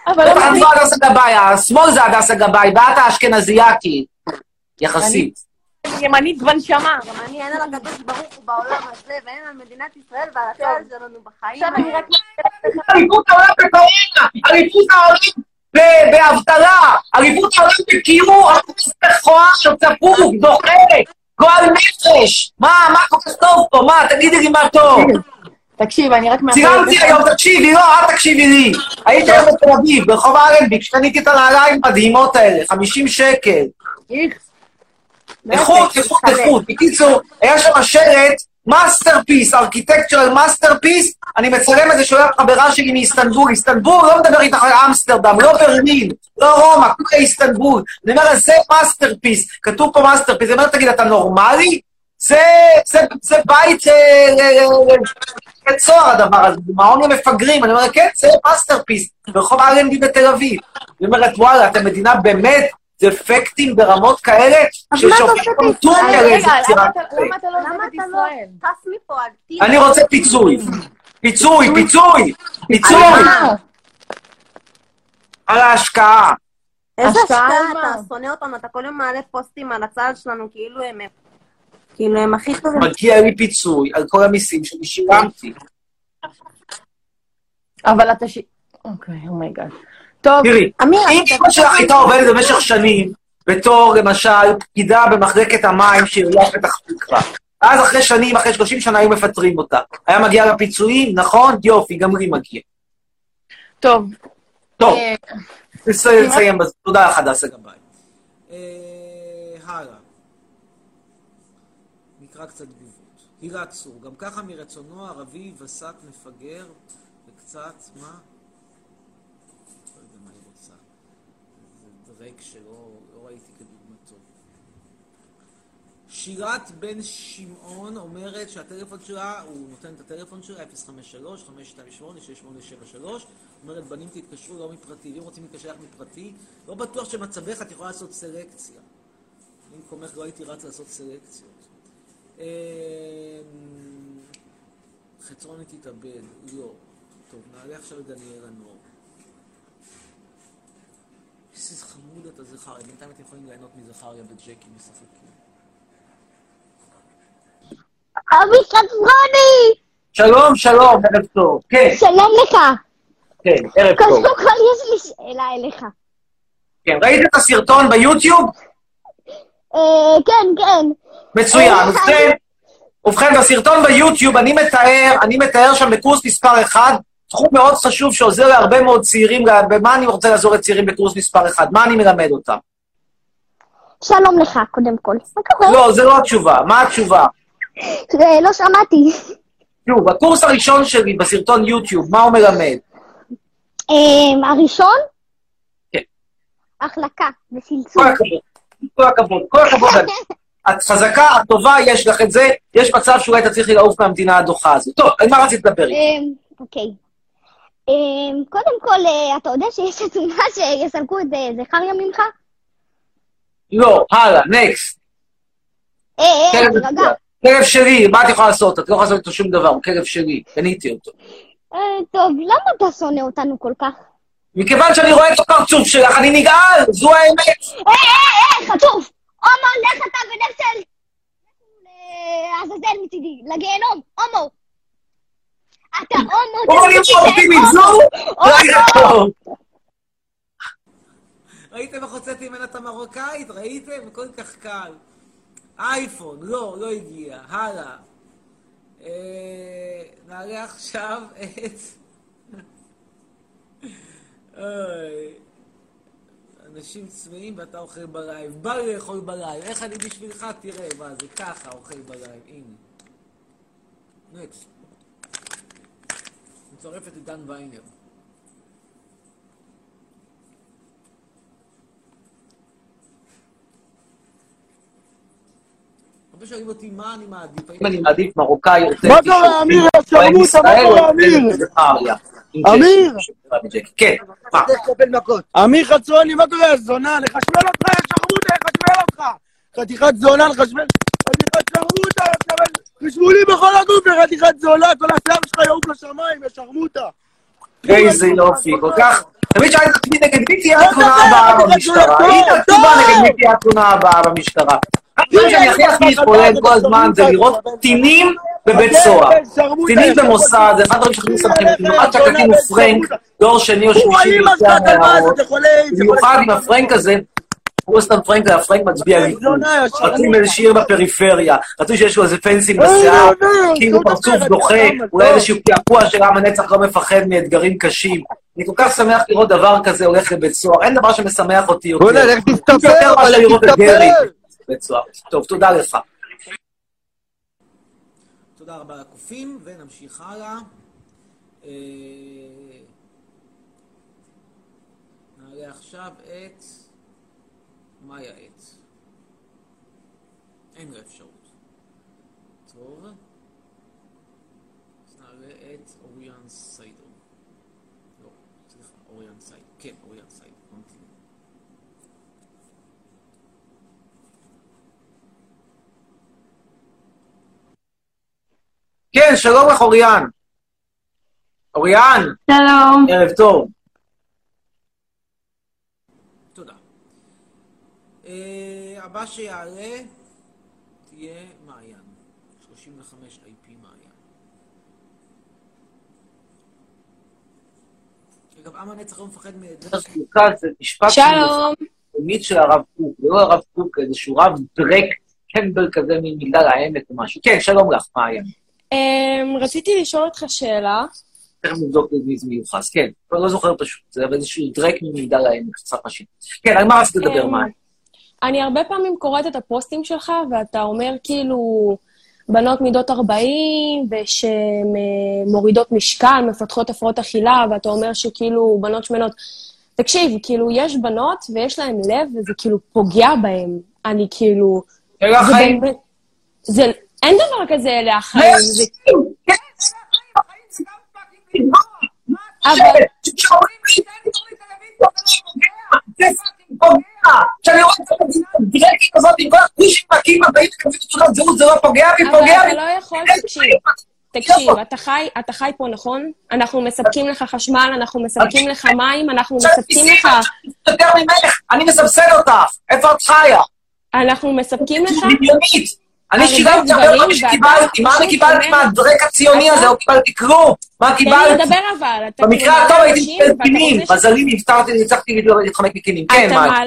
אבל לא את לא הדסה גבאי, השמאל זה הדסה גבאי, ואת האשכנזייה, כי... יחסית. ימנית בנשמה. גם אני, אין על הקדוש ברוך הוא בעולם הזה, ואין על מדינת ישראל ועל הצער שלנו בחיים. עכשיו אני רק... אליפות העולם בקורונה, אליפות העולם באבטלה, אליפות העולם בקיור, אחוז מכוער, צפוף, דוחה, גועל נפש. מה, מה כל כך טוב פה? מה, תגידי לי מה טוב. תקשיב, אני רק מאחלת צילמתי היום, תקשיבי, לא, אל תקשיבי לי. הייתי היום בתל אביב, ברחוב האלנבי, כשקניתי את הנעליים המדהימות האלה, 50 שקל. איכס. איכות, איכות, איכות. בקיצור, היה שם שלט, masterpiece, architectural masterpiece, אני מצלם את זה שולח לחברה שלי מאיסטנבול. איסטנבול, לא מדבר איתך על אמסטרדם, לא ברלין, לא רומא, כולה איסטנבול. אני אומר לה, זה masterpiece, כתוב פה masterpiece. אני אומר, תגיד, אתה נורמלי? זה, זה, זה בית אה, ל- ל- ל- לבית סוהר הדבר הזה, זה מעון למפגרים. אני אומר, כן, זה מאסטרפיס, ברחוב אלנבי בתל אביב. היא אומרת, וואלה, אתם מדינה באמת דפקטים ברמות כאלה, כמו בישראל? טורקיה לאיזה למה יצירת אתה- למה אתה לא לא? טס מפה? אני רוצה פיצוי. פיצוי, פיצוי, פיצוי? על ההשקעה. איזה השקעה? אתה שונא אותנו, אתה כל יום מעלה פוסטים על הצעד שלנו, כאילו הם... כאילו הם הכי טובים. מגיע לי פיצוי על כל המיסים שאני שילמתי. אבל אתה ש... אוקיי, oh my god. טוב, תראי, אמיר, אם אתה- אמא שלך הייתה עובדת במשך שנים, בתור למשל פקידה במחלקת המים של עיריית פתח תקווה, אז אחרי שנים, אחרי 30 שנה היו מפטרים אותה. היה מגיע לה פיצויים, נכון? יופי, גם לי מגיע. טוב. טוב, אה, נסיים בזה. תודה לך, הדסה גבאי. אה, הלאה. נקרא קצת תגובות. הילה צור, גם ככה מרצונו ערבי וסת מפגר, וקצת, מה? לא יודע מה היא רוצה. זה ריק שלא לא ראיתי כדוגמתו. שירת בן שמעון אומרת שהטלפון שלה, הוא נותן את הטלפון שלה, 053-528-6873. אומרת, בנים תתקשרו לא מפרטי. אם רוצים להתקשר לך מפרטי, לא בטוח שמצבך את יכולה לעשות סלקציה. אני במקומך לא הייתי רץ לעשות סלקציות. אמ, חצרוני תתאבד, לא. טוב, נעלה עכשיו לדניאל הנור. איזה חמוד אתה זכריה, בינתיים אתם יכולים ליהנות מזכריה וג'קי משחקים. אבי חצרוני! שלום, שלום, ערב טוב. כן, שלום לך. כן, ערב טוב. קודם כל יש לי שאלה אליך. כן, ראית את הסרטון ביוטיוב? אה, כן, כן. מצוין. אה, ובכן, ובכן, בסרטון ביוטיוב אני מתאר, אני מתאר שם בקורס מספר 1, תחום מאוד חשוב שעוזר להרבה מאוד צעירים, במה אני רוצה לעזור לצעירים בקורס מספר 1? מה אני מלמד אותם? שלום לך, קודם כל. מה קורה? לא, זה לא התשובה. מה התשובה? לא שמעתי. תראו, בקורס הראשון שלי בסרטון יוטיוב, מה הוא מלמד? אה, הראשון? כן. החלקה וצלצול. כל הכבוד, כל הכבוד. את חזקה, את טובה, יש לך את זה, יש מצב שאולי תצליחי לעוף מהמדינה הדוחה הזו. טוב, על מה רצית לדבר איתי? אה, אוקיי. אה, קודם כל, אה, אתה יודע שיש עצומה שיסלקו את אה, זכריה ממך? לא, הלאה, נקסט. אה, אה, תירגע. כלב שלי, מה את יכולה לעשות? את לא יכולה לעשות איתו שום דבר, הוא כלב שלי, קניתי אותו. אה, טוב, למה אתה שונא אותנו כל כך? מכיוון שאני רואה את הפרצוף שלך, אני נגעל, זו האמת. אה, אה, אה, חצוף! הומו, לך אתה ונפסל! לעזאזל מצידי, לגיהנום, הומו! אתה הומו, הוא אני אופטימית, זו? רגע טוב. ראיתם איך הוצאתי ממנה את המרוקאית? ראיתם? כל כך קל. אייפון, לא, לא הגיע. הלאה. אה, נעלה עכשיו את... אוי. אנשים צמאים ואתה אוכל בלייב. בא לי לאכול בלייב. איך אני בשבילך? תראה, מה זה ככה אוכל בלייב. הנה. Next. מצרפת את דן ויינר. הרבה שואלים אותי מה אני מעדיף. האם אם אני מעדיף מרוקאי אותנטי. מה קרה, אמיר? שהוא שרמוטה, מה או אמיר? אמיר! כן, מה? אמיר חצרוני, מה קורה, זונה? לחשמל אותך, יא שרמוטה, לחשמל אותך! חתיכת זונה, לחשמל... חתיכת שרמוטה, לחשמל... חשמולי בכל הגוף, חתיכת זונה, כל השיער שלך יעוף לשמיים, יא שרמוטה! איזה יופי, כל כך... תמיד שאלת את עצמי נגד מי תהיה התלונה הבאה במשטרה. הנה התשובה נגד מי תהיה התלונה הבאה במשטרה. מה שאני הכי הכי מתפולג כל הזמן זה לראות קטינים בבית סוהר. קטינים במוסד, זה אחד הדברים מסמכים אותי. במיוחד שהקטין הוא פרנק, דור שני או שלישי. במיוחד עם הפרנק הזה, הוא לא סתם פרנק, אלא פרנק מצביע ליכוד. רצו איזה שיר בפריפריה, רצו שיש לו איזה פנסים בשיער, כאילו פרצוף דוחה, אולי איזשהו קעקוע של עם הנצח לא מפחד מאתגרים קשים. אני כל כך שמח לראות דבר כזה הולך לבית סוהר, אין דבר שמשמח אותי יותר. בוא'נה, לך תסתפר, אבל תסתפר. בבית סוהר. טוב, תודה לך. תודה רבה לקופים, ונמשיך הלאה. אה, נעלה עכשיו את... מאיה עט. אין לה אפשרות. טוב. אז נעלה את אוריאן סיידו. לא, סליחה, אוריאן סייד. כן, אוריאן סייד. ממתין. כן, שלום לך, אוריאן. אוריאן, שלום. ערב טוב. תודה. אה, הבא שיעלה תהיה מעיין. 35 IP מעיין. אגב, עם הנצח לא מפחד מ... חוקה זה משפט שלום. תלמיד של הרב קוק, לא הרב קוק, איזשהו רב דרק קמבל כזה ממגדל העמק או משהו. כן, שלום לך, מעיין. אמ, רציתי לשאול אותך שאלה. תכף נבדוק מי זה מיוחס. כן, אני לא זוכר פשוט, זה איזשהו דרק ממגדל העמק, חסר משהו. כן, על מה רצית לדבר, אמ, מעיין? אני הרבה פעמים קוראת את הפוסטים שלך, ואתה אומר כאילו, בנות מידות 40, ושהן אה, מורידות משקל, מפתחות הפרעות אכילה, ואתה אומר שכאילו בנות שמנות... תקשיב, כאילו, יש בנות ויש להן לב, וזה כאילו פוגע בהן. אני כאילו... שאלה זה חיים. באמת- זה, אין דבר כזה אלה החיים. זה... אבל... כשאני רואה את הדרקית הזאת עם כל הכושים מכים הבאים לקבל תעודת זהות, זה לא פוגע בי, אבל פוגע אתה בי. לא יכול, תקשיב, תקשיב, אתה חי, אתה חי פה, נכון? אנחנו מספקים לך חשמל, אנחנו מספקים לך מים, אנחנו מספקים לך... יותר ממך, אני מסבסד אותך. איפה את חיה? אנחנו מספקים לך... אני שילמתי הרבה דברים, מה ואתה שקיבלתי, מה אני פשוט קיבלתי מהדרק הציוני הזה? לא קיבלתי כלום. מה תן לי קיבלתי? לדבר אבל, אתה במקרה כאילו הטוב הייתי מקבל ש- מזלי נפטרתי, ניצחתי להתחמק מקינים. כן, מה?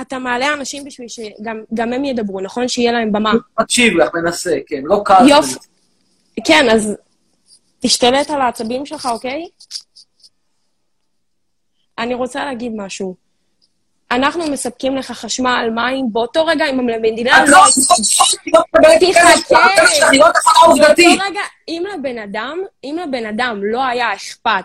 אתה מעלה אנשים בשביל שגם גם הם ידברו, נכון? שיהיה להם במה. מקשיב לך, מנסה, כן. לא קל. יופי. כן, אז תשתלט על העצבים שלך, אוקיי? אני רוצה להגיד משהו. אנחנו מספקים לך חשמל, מים, באותו רגע אם המדינה את לא... לא לא מקבלת לא. באותו רגע, אם לבן אדם, אם לבן אדם לא היה אכפת,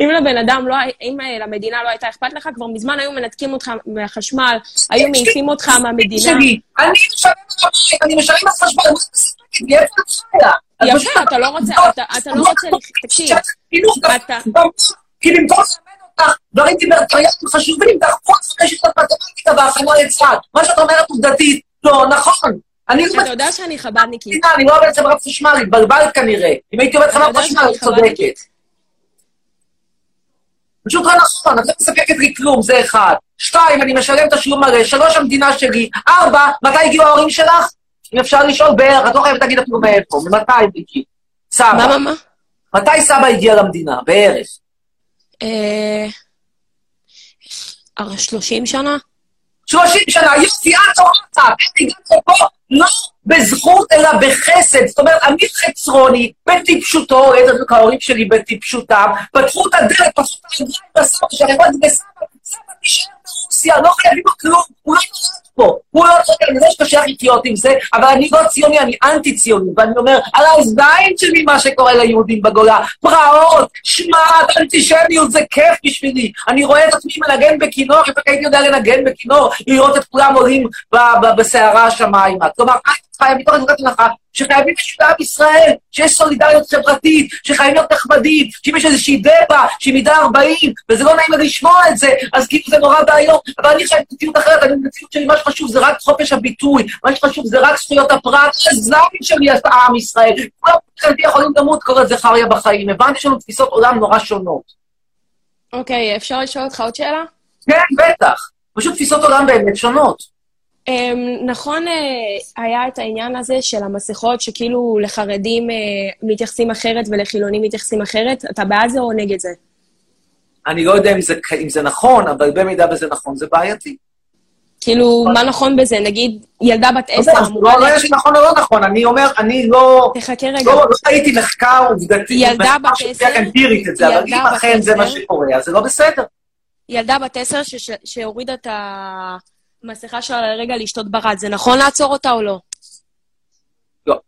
אם לבן אדם לא, אם אה, למדינה לא הייתה אכפת לך, כבר מזמן היו מנתקים אותך מהחשמל, היו מעיפים אותך מהמדינה. אני משלם על המים, אני משלם על חשמל, יפה, אתה לא רוצה, אתה- לא רוצה, תקשיב, אתה... כי במקום אותך דברים דיברטריאליים חשובים, דחפו אחרי שיטת מתמטיקה והכנה לצה"ל. מה שאת אומרת עובדתית, לא נכון. אני לא אתה יודע שאני חב"דניקית. אני לא עובדת חברת חשמל, התבלבלת כנראה. אם הייתי עובדת חברת חשמל, את צודקת. פשוט לא נכון, את לא מספקת לי כלום, זה אחד. שתיים, אני משלם תשלום מלא. שלוש, המדינה שלי. ארבע, מתי הגיעו ההורים שלך? אם אפשר לשאול בערך, את לא חייבת להגיד אפילו מאיפה. ממתי הגיעו? סבא. מה, מה, מה? מתי סבא הגיע למדינה? בערך. אה... 30 שנה? 30 שנה, יופי, את הורדת, את הגעת לפה לא בזכות אלא בחסד. זאת אומרת, עמית חצרוני, בטיפשותו, איזה בדיוק ההורים שלי בטיפשותם, פתחו את הדלת, פתחו את הרגליים בסוף, שהרבנתי בסבא, סבא תישאר ברוסיה, לא חייבים לו כלום, הוא לא נולד פה, הוא לא צודק, אני יודע שקשה לחיות עם זה, אבל אני לא ציוני, אני אנטי-ציוני, ואני אומר, על האוזניים שלי מה שקורה ליהודים בגולה, פרעות, שמד, אנטישמיות, זה כיף בשבילי. אני רואה את עצמי מנגן בכינור, לפעמים הייתי יודע לנגן בכינור, לראות את כולם עולים בסערה השמיימה. כלומר, את חיה מתוך נקודת הנחה שחייבים בשביל עם ישראל, שיש סולידריות חברתית, שחייבים להיות נחמדים, שאם יש איזושהי דבה שהיא מידה 40, וזה לא נעים לשמוע את זה, אז כאילו זה נורא ואיום, אבל אני חייב מציאות אחרת, אני במציאות שלי, מה שחשוב זה רק חופש הביטוי, מה שחשוב זה רק זכויות הפרט, הזין שלי עם ישראל. כולם מבחינתי יכולים למות, קוראת זכריה בחיים. הבנתי שיש לנו תפיסות עולם נורא שונות. אוקיי, אפשר לשאול אותך עוד שאלה? כן, בטח. פשוט תפיסות עולם באמת שונות. אמ, נכון, אה, היה את העניין הזה של המסכות, שכאילו לחרדים אה, מתייחסים אחרת ולחילונים מתייחסים אחרת. אתה בעד זה או נגד זה? אני לא יודע אם זה, אם זה נכון, אבל במידה וזה נכון, זה בעייתי. כאילו, מה נכון בזה? נגיד, ילדה בת לא עשר אמורה... לא יודע שנכון או לא נכון, אני אומר, אני לא... תחכה רגע. לא, לא ראיתי מחקר עובדתי, ילדה בת עשר- אמפירית את זה, אבל אם אכן זה מה שקורה, אז זה לא בסדר. ילדה בת עשר שהורידה את המסכה שלה לרגע לשתות ברד, זה נכון לעצור אותה או לא? לא.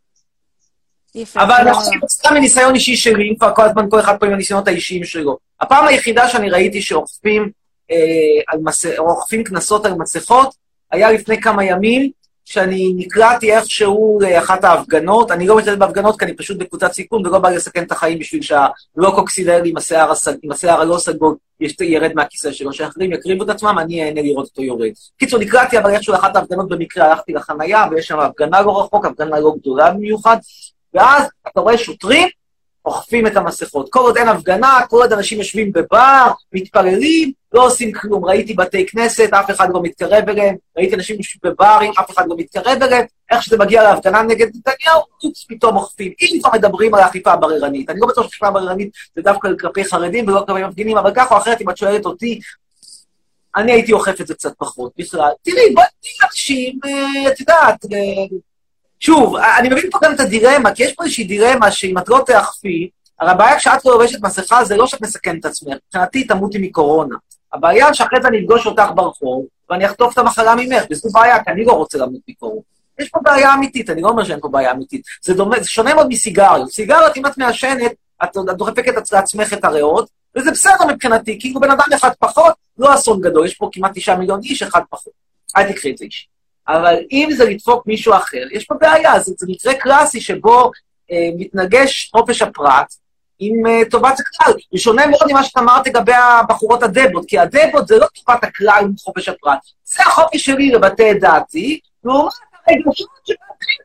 יפה. אבל סתם מניסיון אישי שלי, אם כבר כל הזמן כל אחד פה עם הניסיונות האישיים שלו. הפעם היחידה שאני ראיתי שאוכפים אה, קנסות על מסכות, היה לפני כמה ימים, שאני נקלעתי איכשהו לאחת ההפגנות. אני לא משתתף בהפגנות כי אני פשוט בקבוצת סיכון ולא בא לסכן את החיים בשביל שהלוקוקסילר עם הסג- עם השיער הלא סגול ירד מהכיסא שלו, שאחרים יקריבו את עצמם, אני אהנה לראות אותו יורד. קיצור, נקלעתי אבל איכשהו לאחת ההפגנות במקרה, הלכתי לחנייה, ויש שם הפגנה לא רחוק, הפגנה לא גדולה במיוחד, ואז אתה רואה שוטרים אוכפים את המסכות. כל עוד אין הפגנה, כל עוד אנשים יושבים בבר, מתפללים, לא עושים כלום. ראיתי בתי כנסת, אף אחד לא מתקרב אליהם, ראיתי אנשים בברים, אף אחד לא מתקרב אליהם. איך שזה מגיע להפגנה נגד נתניהו, אופס, פתאום אוכפים. אם כבר מדברים על האכיפה הבררנית, אני לא בטוח שאכיפה בררנית זה דווקא כלפי חרדים ולא כלפי מפגינים, אבל ככה או אחרת, אם את שואלת אותי, אני הייתי אוכף את זה קצת פחות בכלל. תראי, בואי תראי אנשים, אה, את יודעת, אה, שוב, אני מבין פה גם את הדילמה, כי יש פה איזושהי דילמה שאם את לא תאכפי, הרי הבעיה כשאת לא לובשת מסכה זה לא שאת מסכנת את עצמך, מבחינתי תמותי מקורונה. הבעיה שאחרי זה אני אפגוש אותך ברחוב, ואני אחטוף את המחלה ממך, וזו בעיה, כי אני לא רוצה למות מקורונה. יש פה בעיה אמיתית, אני לא אומר שאין פה בעיה אמיתית. זה, דומה, זה שונה מאוד מסיגריות. סיגריות, אם את מעשנת, את דוחפת לעצמך את הריאות, וזה בסדר מבחינתי, כאילו בן אדם אחד פחות, לא אסון גדול, יש פה כמעט תשעה מיליון איש, אחד פחות. אל תקחי את זה אישי. אבל אם זה לדפוק מישהו אחר, יש פה בעיה, זה, זה מקרה קלאסי שבו אה, מתנגש חופש הפרט עם אה, טובת הכלל. זה שונה מאוד ממה שאתה אמרת לגבי הבחורות הדבות, כי הדבות זה לא טובת הכלל עם חופש הפרט. זה החופש שלי לבטא את דעתי, לעומת הרגשות שמתחילים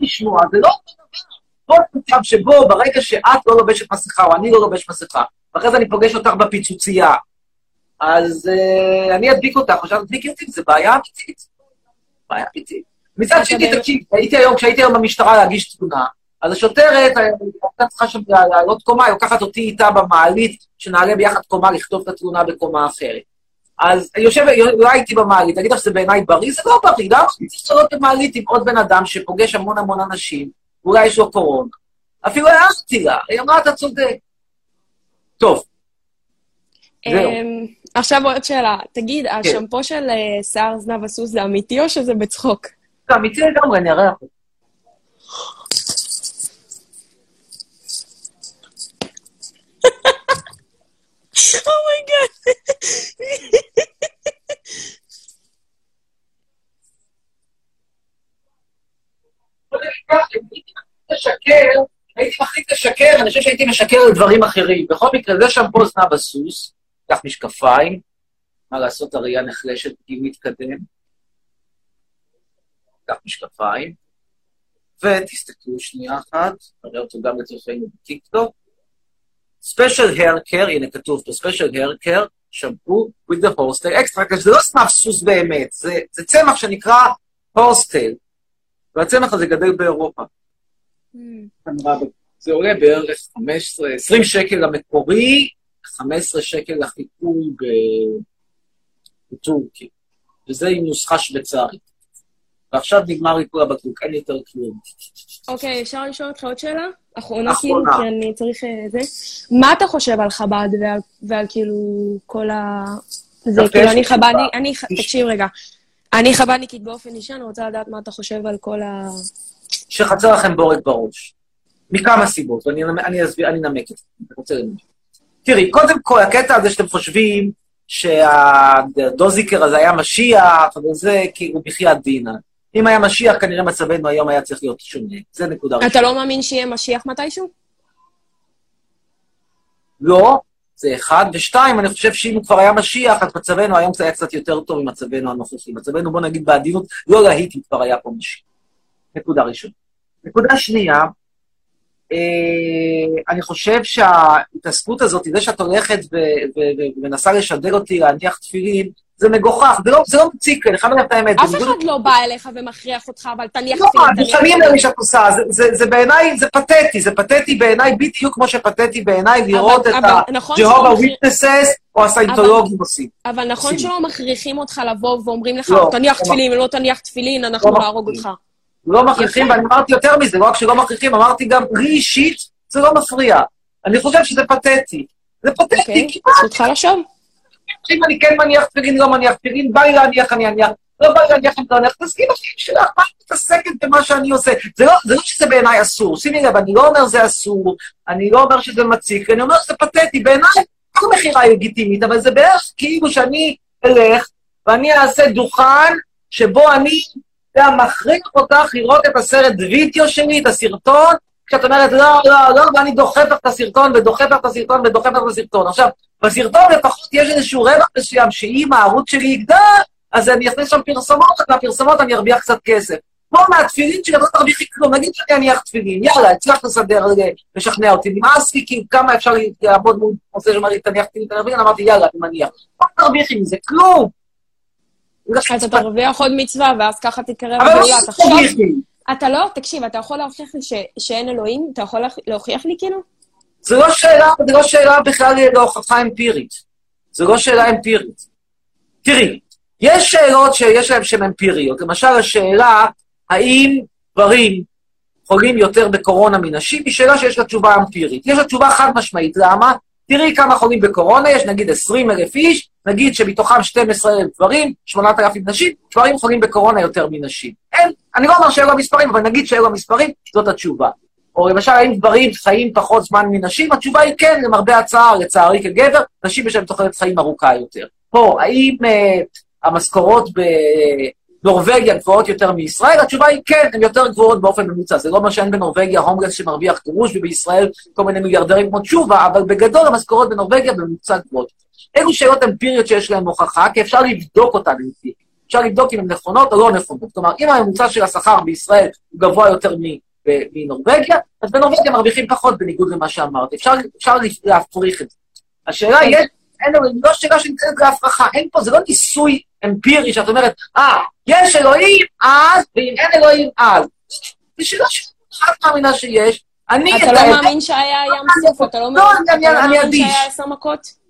לשמוע, זה לא אותו דבר. כל מצב שבו ברגע שאת לא לובשת מסכה, או אני לא לובש מסכה, ואחרי זה אני פוגש אותך בפיצוצייה, אז uh, אני אדביק אותך, או שאת תדביקי אותי, זה בעיה אמיתית. בעיה אמיתית. מצד שני, תקשיב, הייתי היום, כשהייתי היום במשטרה להגיש תלונה, אז השוטרת אה, הייתה צריכה שם לעלות קומה, היא לוקחת אותי איתה במעלית, שנעלה ביחד קומה לכתוב את התלונה בקומה אחרת. אז היא יושבת, לא הייתי במעלית, אגיד לך שזה בעיניי בריא, זה לא בריא, למה אני צריך לעלות במעלית עם עוד בן אדם שפוגש המון המון אנשים, ואולי יש לו קורונה. אפילו הערכתי לה, היא אמרה, אתה צודק. טוב. אמ, עכשיו עוד שאלה. תגיד, השמפו של אה, שיער זנב הסוס זה אמיתי או שזה בצחוק? זה אמיתי לגמרי, אני אראה לך. Oh my god. לשקר, הייתי לשקר, אני חושב שהייתי משקר על דברים אחרים. בכל מקרה, זה שמפו זנב הסוס, קח משקפיים, מה לעשות, הראייה נחלשת בגיל מתקדם. קח משקפיים, ותסתכלו שנייה אחת, נראה אותו גם לצורכנו בטיקטוק. special hair care, הנה כתוב פה, special hair care, שמפו with the horse tail extract, זה לא זנב סוס באמת, זה, זה צמח שנקרא tail, והצמח הזה גדל באירופה. זה עולה בערך 15, 20 שקל המקורי, 15 שקל לחיקוי ב- בטורקיה, וזה עם נוסחה שוויצרית. ועכשיו נגמר לי כל הבקבוק, אין יותר כלום. אוקיי, אפשר לשאול אותך עוד שאלה? אחרונה. כאילו, כי אני צריך אה, זה. מה אתה חושב על חב"ד ועל- ועל כאילו כל ה... זה כאילו, אני חב"דני, תשובה. אני, תקשיב רגע. אני חב"דניקית באופן אישי, אני רוצה לדעת מה אתה חושב על כל ה... שחצה לכם בורג בראש. מכמה סיבות, ואני אני אסביר, אני אנמק את זה. אני רוצה לנמק. תראי, קודם כל, הקטע הזה שאתם חושבים שהדוזיקר הזה היה משיח, וזה כאילו בחייאת דינה. אם היה משיח, כנראה מצבנו היום היה צריך להיות שונה. זה נקודה ראשונה. אתה לא מאמין שיהיה משיח מתישהו? לא, זה אחד. ושתיים, אני חושב שאם הוא כבר היה משיח, אז מצבנו היום זה היה קצת יותר טוב ממצבנו הנוכחי. מצבנו, בוא נגיד בעדינות, לא להיט אם כבר היה פה משיח. נקודה ראשונה. נקודה שנייה, אני חושב שההתעסקות הזאת, זה שאת הולכת ומנסה לשדל אותי להניח תפילין, זה מגוחך, זה לא, זה לא מציק, אני חייב להגיד את האמת. אף אחד לא בא אליך ומכריח אותך, אבל תניח לא, תפילין, תניח שנים. האלה שאת עושה, זה- זה- זה בעיניי, זה פתטי, זה פתטי בעיניי בדיוק כמו שפתטי בעיניי לראות את נכון ה-Jehovah מכיר- Witnesses או הסיינטולוגים עושים. אבל נכון. שלא מכריחים אותך לבוא ואומרים לך, לא, תניח לא תפילין, לא תניח תפילין, אנחנו לא נהרוג. אותך. לא מכריחים. ואני אמרתי יותר מזה, לא רק שלא מכריחים, אמרתי גם, לי אישית, זה לא מפריע. אני חושב שזה פתטי. זה פתטי, אוקיי, כמעט. זכותך לחשוב. אם אני כן מניח תפילין, לא מניח תפילין, בא לי להניח, אני אניח. לא בא לי להניח, אני לא אניח. תסכים בחיים שלך, מה את מתעסקת במה שאני עושה? זה לא, זה לא שזה בעיניי אסור. שימי לב, אני לא אומר זה אסור, אני לא אומר שזה מציק, אני אומר שזה פתטי. בעיניי, כל מכירה היא לגיטימית, אבל זה בערך כאילו שאני אלך ואני אעשה דוכן שבו אני, אתה מכריח אותך לראות את הסרט וידאו שלי, את הסרטון, כשאת אומרת, לא, לא, לא, ואני דוחף לך את הסרטון, ודוחף לך את הסרטון, ודוחף לך את הסרטון. עכשיו, בסרטון לפחות יש איזשהו רווח מסוים, שאם הערוץ שלי יגדל, אז אני אכניס שם פרסומות, ומהפרסומות אני ארוויח קצת כסף. כמו מהתפילין שגם לא תרוויחי כלום, נגיד שאני אניח תפילין, יאללה, הצלחת לסדר, אה, לשכנע אותי, נמאס לי, כאילו, כמה אפשר לעבוד מול נושא שאומר לי, תניח תפילין, תניח אמרתי, יאללה, אני מניח. מה תרוויחי מזה? כלום. אז אתה תרוויח עוד מצווה, ואז ככה תתקרב אבל לא לגאולה. שזה תחשוב. אתה לא, תקשיב, אתה יכול להוכיח לי ש- שאין אלוהים? אתה יכול להוכ- להוכיח לי כאילו? זה לא שאלה, זה לא שאלה בכלל להוכחה אמפירית. זה לא שאלה אמפירית. תראי, יש שאלות שיש להן שהן אמפיריות. למשל, השאלה האם גברים חולים יותר בקורונה מנשים, היא שאלה שיש לה תשובה אמפירית. יש לה תשובה חד משמעית. למה? תראי כמה חולים בקורונה, יש נגיד 20 אלף איש, נגיד שמתוכם 12 אלף גברים, 8,000 נשים, גברים חולים בקורונה יותר מנשים. אין, אני לא אומר שאלו המספרים, אבל נגיד שאלו המספרים, זאת התשובה. או למשל, האם גברים חיים פחות זמן מנשים? התשובה היא כן, למרבה הצער, לצערי כגבר, נשים יש להם תוחלת חיים ארוכה יותר. פה, האם uh, המשכורות נורבגיה גבוהות יותר מישראל? התשובה היא כן, הן יותר גבוהות באופן ממוצע. זה לא אומר שאין בנורבגיה הומלס שמרוויח גרוש, ובישראל כל מיני מיליארדרים כמו תשובה, אבל בגדול המשכורות בנורבגיה בממוצע גבוהות. אלו שאלות אמפיריות שיש להן הוכחה, כי אפשר לבדוק אותן אמפירית. אפשר לבדוק אם הן נכונות או לא נכונות. כלומר, אם הממוצע של השכר בישראל הוא גבוה יותר מנורבגיה, אז בנורבגיה מרוויחים פחות, בניגוד למה שאמרת. אפשר, אפשר להפריך את זה. השאלה היא, אין, אין, לא שאלה שנמצאת להפרחה, אין פה, זה לא ניסוי אמפירי שאת אומרת, אה, יש אלוהים אז, ואם אין אלוהים אז. זו שאלה שאת מאמינה שיש. אני אתה את לא מאמין שהיה ים סוף? אתה לא לא, מאמין- לא. שהיה עשר מכות?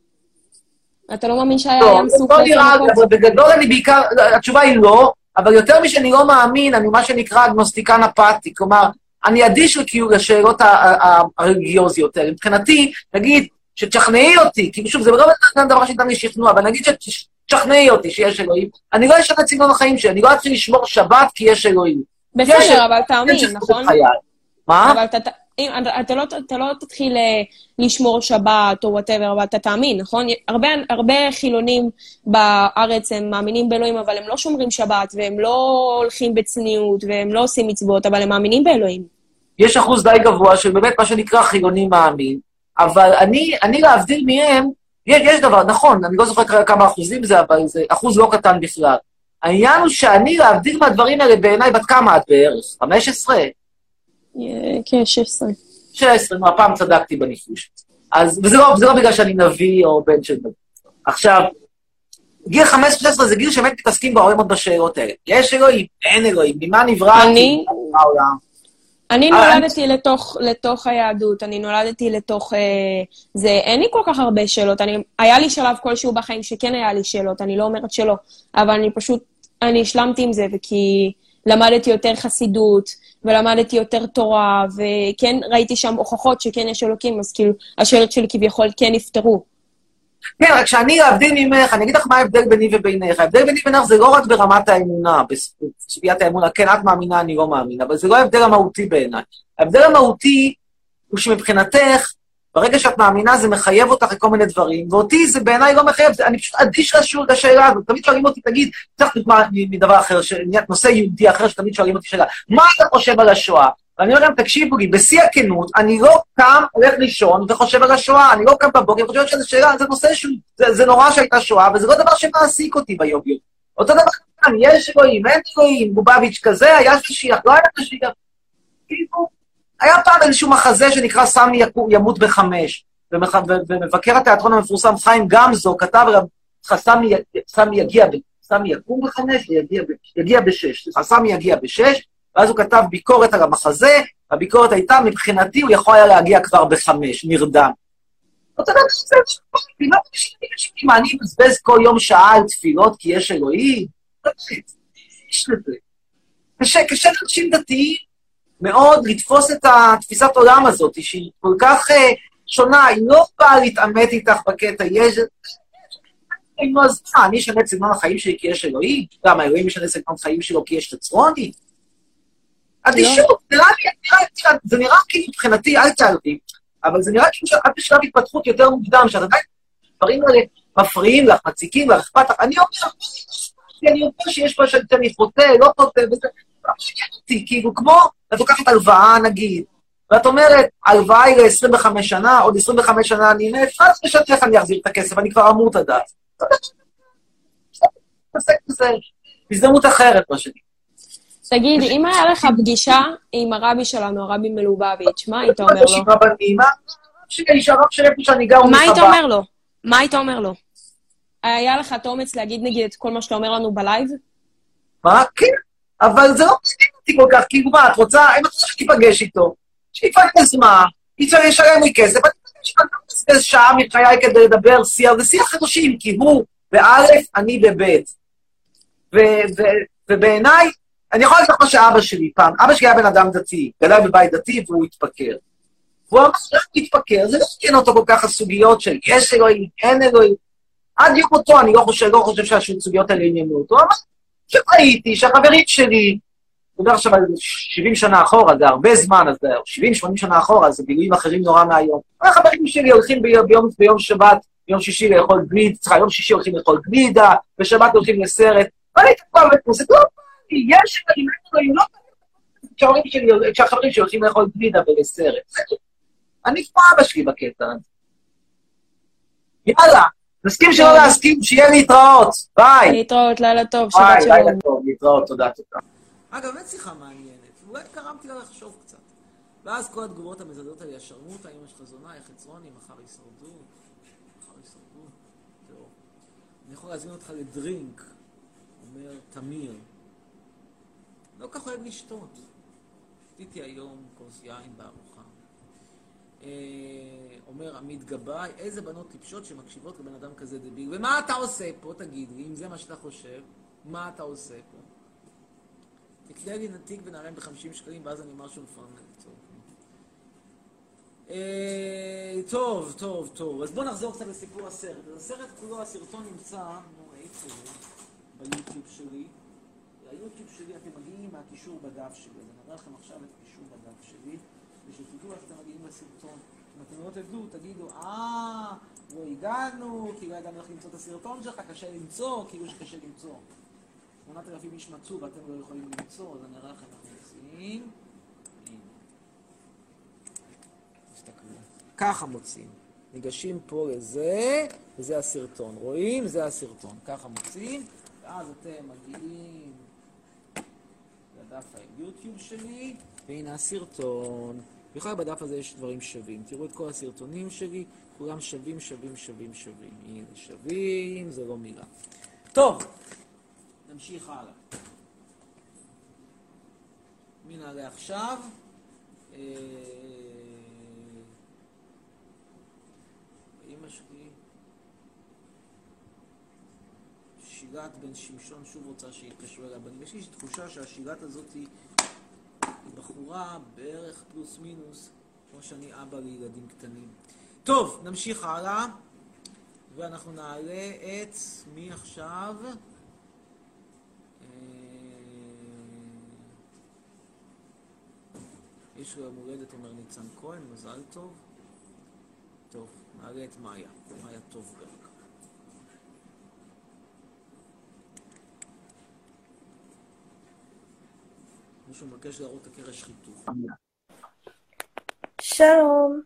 אתה לא מאמין שהיה לא, ים סוף לא נראה? אבל בגדול אני בעיקר, התשובה היא לא, אבל יותר משאני לא מאמין, אני מה שנקרא אגנוסטיקן אפאתי, כלומר, אני אדיש לשאלות ה- ה- הרליגיוזיות האלה. מבחינתי, נגיד, שתשכנעי אותי, כי שוב, זה לא דבר שניתן לי שכנוע, אבל נגיד שתשכנעי אותי שיש אלוהים, אני לא אשנה את סגנון החיים שלי, אני לא אתחיל לשמור שבת כי יש אלוהים. בסדר, אבל תאמין, נכון? מה? אבל אם, אתה, אתה, לא, אתה לא תתחיל אה, לשמור שבת או וואטאבר, אבל אתה תאמין, נכון? הרבה, הרבה חילונים בארץ הם מאמינים באלוהים, אבל הם לא שומרים שבת, והם לא הולכים בצניעות, והם לא עושים מצוות, אבל הם מאמינים באלוהים. יש אחוז די גבוה של באמת מה שנקרא חילוני מאמין, אבל אני, אני להבדיל מהם, יש, יש דבר, נכון, אני לא זוכר כמה אחוזים זה, אבל זה אחוז לא קטן בכלל. העניין הוא שאני, להבדיל מהדברים האלה, בעיניי, בת כמה את בערך? 15? כן, 16. 16, נו, הפעם צדקתי בניחוש. אז, וזה לא, לא בגלל שאני נביא או בן של נביא. עכשיו, גיל 15-16 זה גיל שבאמת מתעסקים בו הרבה מאוד בשאלות האלה. יש אלוהים, אין אלוהים, ממה נבראתי? אני- העולם. אני נולדתי לתוך, לתוך היהדות, אני נולדתי לתוך אה, זה, אין לי כל כך הרבה שאלות. אני, היה לי שלב כלשהו בחיים שכן היה לי שאלות, אני לא אומרת שלא, אבל אני פשוט, אני השלמתי עם זה, וכי למדתי יותר חסידות, ולמדתי יותר תורה, וכן ראיתי שם הוכחות שכן יש אלוקים, אז כאילו, השאלות שלי כביכול כן נפתרו. כן, רק שאני, להבדיל ממך, אני אגיד לך מה ההבדל ביני ובינך. ההבדל ביני ובינך זה לא רק ברמת האמונה, בסוגיית האמונה. כן, את מאמינה, אני לא מאמין, אבל זה לא ההבדל המהותי בעיניי. ההבדל המהותי הוא שמבחינתך, ברגע שאת מאמינה זה מחייב אותך לכל מיני דברים, ואותי זה בעיניי לא מחייב, זה- אני פשוט אדיש לשאלה הזאת. תמיד שואלים אותי, תגיד, צריך דוגמה מדבר אחר, ש- נושא יהודי אחר, שתמיד שואלים אותי שאלה, מה אתה חושב על השואה? ואני אומר להם, תקשיבו לי, בשיא הכנות, אני לא קם, הולך לישון וחושב על השואה, אני לא קם בבוקר וחושב שזו שאלה, זה נושא שהוא, זה, זה נורא שהייתה שואה, וזה לא דבר שמעסיק אותי ביום-יום. אותו דבר יש אלוהים, אין אלוהים, בובביץ' כזה, היה משיח, לא היה משיח. כאילו, היה פעם איזשהו מחזה שנקרא סמי ימות בחמש, ומבקר התיאטרון המפורסם חיים גמזו כתב סמי סמי יגיע, סמי יקום בחמש ויגיע ב- יגיע בשש. סליחה, סמי יגיע בשש, ואז הוא כתב ביקורת על המחזה, הביקורת הייתה, מבחינתי הוא יכול היה להגיע כבר בחמש, נרדם. אותו דבר שזה מה מה, אני מבזבז כל יום שעה על תפילות כי יש אלוהים? לזה. קשה, קשה לאנשים דתיים מאוד לתפוס את התפיסת עולם הזאת, שהיא כל כך אה, שונה, היא לא באה להתעמת איתך בקטע, יש... אם לא, אז מה, אני אשנה את סגנון החיים שלי כי יש אלוהים? גם האלוהים ישנה את סגנון החיים שלו כי יש תצרוני? אדישות, לי, נראה- תראה, זה נראה כאילו מבחינתי, אל תעלבי, אבל זה נראה כאילו שאת בשלב התפתחות יותר מוקדם, שאת עדיין, הדברים האלה מפריעים לך, מציקים לך, אכפת לך. אני אומר, אני יודע שיש פה שאני חוטא, לא חוטא, וזה... לא מעניין אותי, כאילו, כמו, את לוקחת הלוואה, נגיד, ואת אומרת, ההלוואה היא ל-25 שנה, עוד 25 שנה אני מת, אז בשתך אני אחזיר את הכסף, אני כבר אז. תעסק בזה בהזדמנות אחרת, מה שנקרא. תגיד, אם היה לך פגישה עם הרבי שלנו, הרבי מלובביץ', מה היית אומר לו? מה? שהרב איפה שאני גר הוא מה היית מחב"ד. אומר לו? מה היית אומר לו? היה לך את האומץ להגיד נגיד את כל מה שאתה אומר לנו בלייב? מה? כן, אבל זה לא מעניין אותי כל כך, כאילו מה, את רוצה, אם את רוצה שתיפגש איתו, שיפגש מה, ישלם לי כסף, אני מבזבז שעה מחיי כדי לדבר שיח, זה שיח אנושי, כי הוא באלף, אני בבית. ובעיניי, אני יכול להגיד לך מה שאבא שלי פעם, אבא שלי היה בן אדם דתי, גדל בבית דתי והוא התפקר. והוא אמר, רק להתפקר, זה לא עניין אותו כל כך הסוגיות של יש אלוהים, אין אלוהים. עד יום מותו אני לא חושב, לא חושב שהסוגיות האלה עניינו אותו. אמר, שראיתי שהחברים שלי, מדבר עכשיו על 70 שנה אחורה, זה הרבה זמן, אז זה 70-80 שנה אחורה, זה בילויים אחרים נורא מהיום. החברים שלי הולכים ביום, ביום, ביום שבת, ביום שישי לאכול גלידה, סליחה, יום שישי הולכים לאכול גלידה, בשבת הולכים לסרט. ואני תקוע בפוס, זה לא בא לי, יש ילדים, אני לא... שלי, כשהחברים שלי הולכים לאכול גלידה ולסרט. אני כמו אבא שלי בקטע הזה. יאללה, נסכים שלא להסכים, שיהיה להתראות. ביי. להתראות, לילה טוב, שבת ביי, לילה שלום. טוב, להתראות, תודה, תודה. אגב, באמת שיחה מעניינת. אולי גרמתי לה לחשוב קצת. ואז כל התגובות המזעזעות האלה, השרמוטה, אמא שלך זונה, איך חצרוני, מחר הישרדות. מחר הישרדות. טוב. אני יכול להזמין אותך לדרינק, אומר תמיר. לא כך אוהב לשתות. שתיתי היום כוס יין בארוחה. אה, אומר עמית גבאי, איזה בנות טיפשות שמקשיבות לבן אדם כזה דביל. ומה אתה עושה פה, תגיד לי, אם זה מה שאתה חושב, מה אתה עושה פה? תקנה לי נתיק ונעלם ב-50 שקלים, ואז אני אומר שהוא מפרנס. טוב. אה, טוב, טוב, טוב. אז בואו נחזור קצת לסיפור הסרט. אז הסרט כולו, הסרטון נמצא, נו, איפה? ביוטיוב שלי. היוטיוב שלי, אתם מגיעים מהקישור בדף שלי. אז אני אראה לכם עכשיו את הקישור בדף שלי, ושתדעו איך אתם מגיעים לסרטון. אם אתם לא תדעו, תגידו, אה, לא הגענו, כי לא ידענו איך למצוא את הסרטון שלך, קשה למצוא, כאילו שקשה למצוא. 8,000 איש מצאו ואתם לא יכולים למצוא, אז אני אראה לכם איך מוצאים. ככה מוצאים. ניגשים פה לזה, וזה הסרטון. רואים? זה הסרטון. ככה מוצאים, ואז אתם מגיעים לדף היוטיוב שלי, והנה הסרטון. בכלל בדף הזה יש דברים שווים. תראו את כל הסרטונים שלי, כולם שווים, שווים, שווים, שווים. הנה, שווים, זה לא מילה. טוב, נמשיך הלאה. מי נעלה עכשיו? אה, שלי, שירת בן שמשון שוב רוצה שיתקשרו אליה בנים. יש לי תחושה שהשירת הזאת היא בחורה בערך פלוס מינוס, כמו שאני אבא לילדים קטנים. טוב, נמשיך הלאה, ואנחנו נעלה את מי עכשיו? יש לו יום הולדת, אומר ניצן כהן, מזל טוב. טוב, נעלה את מאיה, מאיה טובברג. מישהו מבקש להראות את הקרש חיתוך. שלום.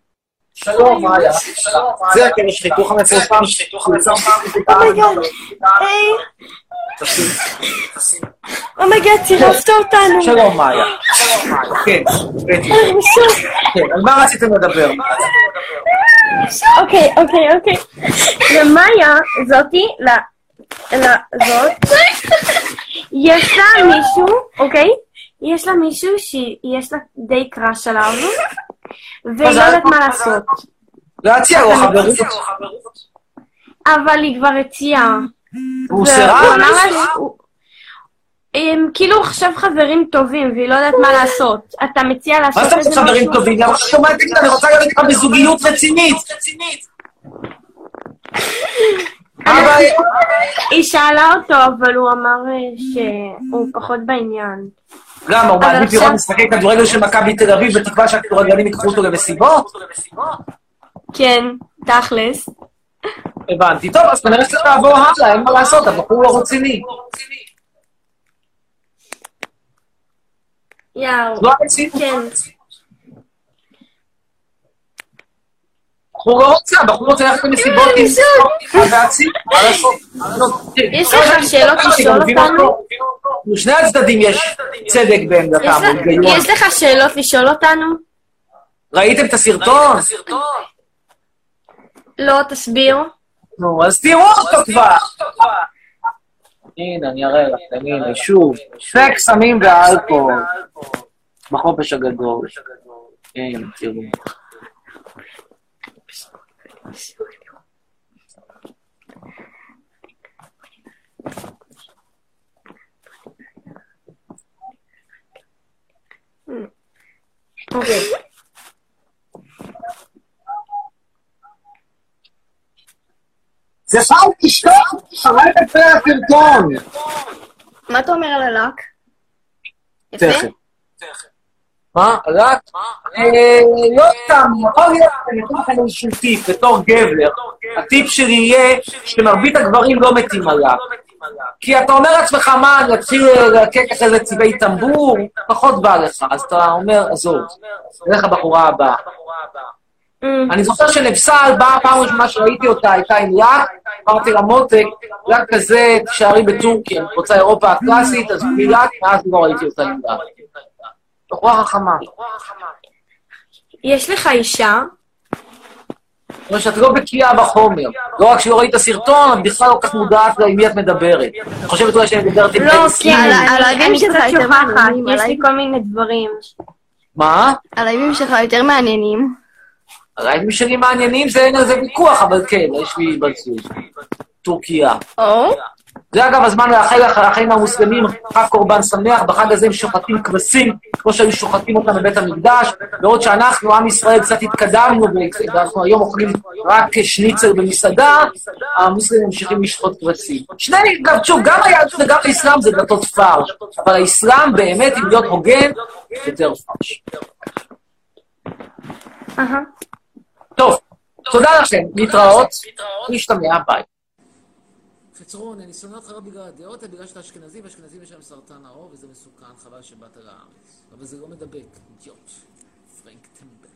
שלום, מאיה. זה הקרש חיתוך המפורסם. oh my god, היי. oh my god, צירפת אותנו. שלום, מאיה. כן, בטח. כן, על מה רציתם לדבר? אוקיי, אוקיי, אוקיי. ומאיה, זאתי, לזאת, יש לה מישהו, אוקיי? יש לה מישהו שיש לה די crush עליו, והיא לא יודעת מה לעשות. להציע לו חברות. אבל היא כבר הציעה. הוא סירב? הם כאילו עכשיו חברים טובים, והיא לא יודעת מה לעשות. אתה מציע לעשות מה זאת איזה אומרת חברים משהו? טובים? למה שאתה אומרת, תגיד, אני רוצה להיות איתך בזוגיות רצינית. היא שאלה אותו, אבל הוא אמר אה, שהוא פחות בעניין. למה, הוא מעדיף לראות משחקי כדורגל של מכבי תל אביב בתקווה שהכדורגלנים ייקחו אותו למסיבות? כן, תכלס. הבנתי. טוב, אז כנראה שצריך לעבור הלאה, אין מה לעשות, הבחור לא רציני. יאו. לא רציני. כן. לא רוצה, רוצה ללכת למסיבות עם... ועצים, מה לעשות? יש לך שאלות לשאול אותנו? משני הצדדים יש צדק בעמדתם, יש לך- היגיון. יש לך שאלות לשאול אותנו? ראיתם את הסרטון? לא, תסביר. נו, אז תראו אותו כבר. הנה, אני אראה לכם, הנה, שוב. סקס, סמים ואלכוהול. בחופש הגדול. הנה, תראו. אוקיי. זה פעם תשתוק, שרת את פני הסרטון. מה אתה אומר על הלק? יפה? מה? רק? אה, לא סתם, יכול להיות, אני אתן לכם איזשהו טיפ בתור גבר. הטיפ שלי יהיה שמרבית הגברים לא מתים עליו. כי אתה אומר לעצמך, מה, אני אתחיל להקק אחרי זה צבעי טמבור, פחות בא לך, אז אתה אומר, עזוב, נלך לבחורה הבאה. אני זוכר שנפסל, באה פעם ראשונה שראיתי אותה, הייתה עם לק, אמרתי לה, מותק, לק כזה, תישארי בטורקיה, את רוצה אירופה הקלאסית, אז בלי לק, מאז לא ראיתי אותה עם לק. בחורה חכמה. יש לך אישה? זאת אומרת שאת לא בקיאה בחומר. לא רק שלא ראית סרטון, את בכלל לא כל כך מודעת עם מי את מדברת. את חושבת אולי שאני מדברת עם לא, כי עשרים. אני קצת שוכחת, יש לי כל מיני דברים. מה? הלייבים שלך יותר מעניינים. הרייטים שלי מעניינים, זה אין על זה ויכוח, אבל כן, יש לי זוג. טורקיה. זה אגב הזמן לאחל לחיים המוסלמים, חג קורבן שמח, בחג הזה הם שוחטים כבשים, כמו שהיו שוחטים אותם בבית המקדש, בעוד שאנחנו, עם ישראל, קצת התקדמנו, ואנחנו היום אוכלים רק שניצל במסעדה, המוסלמים ממשיכים לשחוט כבשים. שני, גם, שוב, גם היהדות וגם האסלאם זה דתות פרש, אבל האסלאם באמת, אם להיות הוגן, יותר פרש. תודה לכם, להתראות, להשתמע, ביי. חצרון, אני שונא אותך לא בגלל הדעות, אלא בגלל שאתה אשכנזי, ואשכנזים יש להם סרטן העור, וזה מסוכן, חבל שבאת לארץ. אבל זה לא מדבק, אידיוט. פרנק טמבל.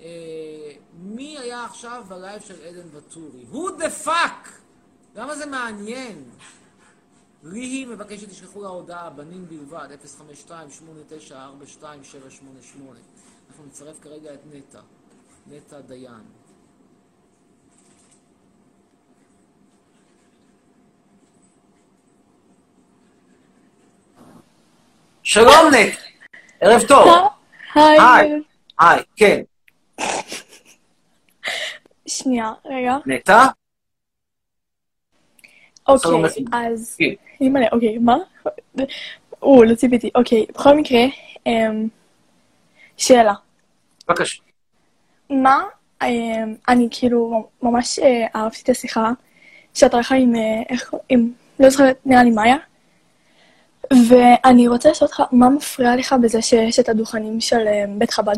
אה, מי היה עכשיו בלייב של עדן ואטורי? Who the fuck? למה זה מעניין? ליהי מבקשת שתשלחו לה הודעה, בנים בלבד, 052-8942-788. אנחנו נצרף כרגע את נטע, נטע דיין. שלום נט, ערב טוב. היי. היי, היי, כן. שנייה, רגע. נטע? אוקיי. אז... כן. אימא'לה, אוקיי, מה? או, לא ציפיתי. אוקיי, בכל מקרה, אמ, שאלה. בבקשה. מה, אמ, אני כאילו ממש אה, אהבתי את השיחה שאתה לך עם, אה, איך, עם, לא זוכרת, נראה לי מאיה. ואני רוצה לשאול אותך, מה מפריע לך בזה שיש את הדוכנים של אה, בית חב"ד?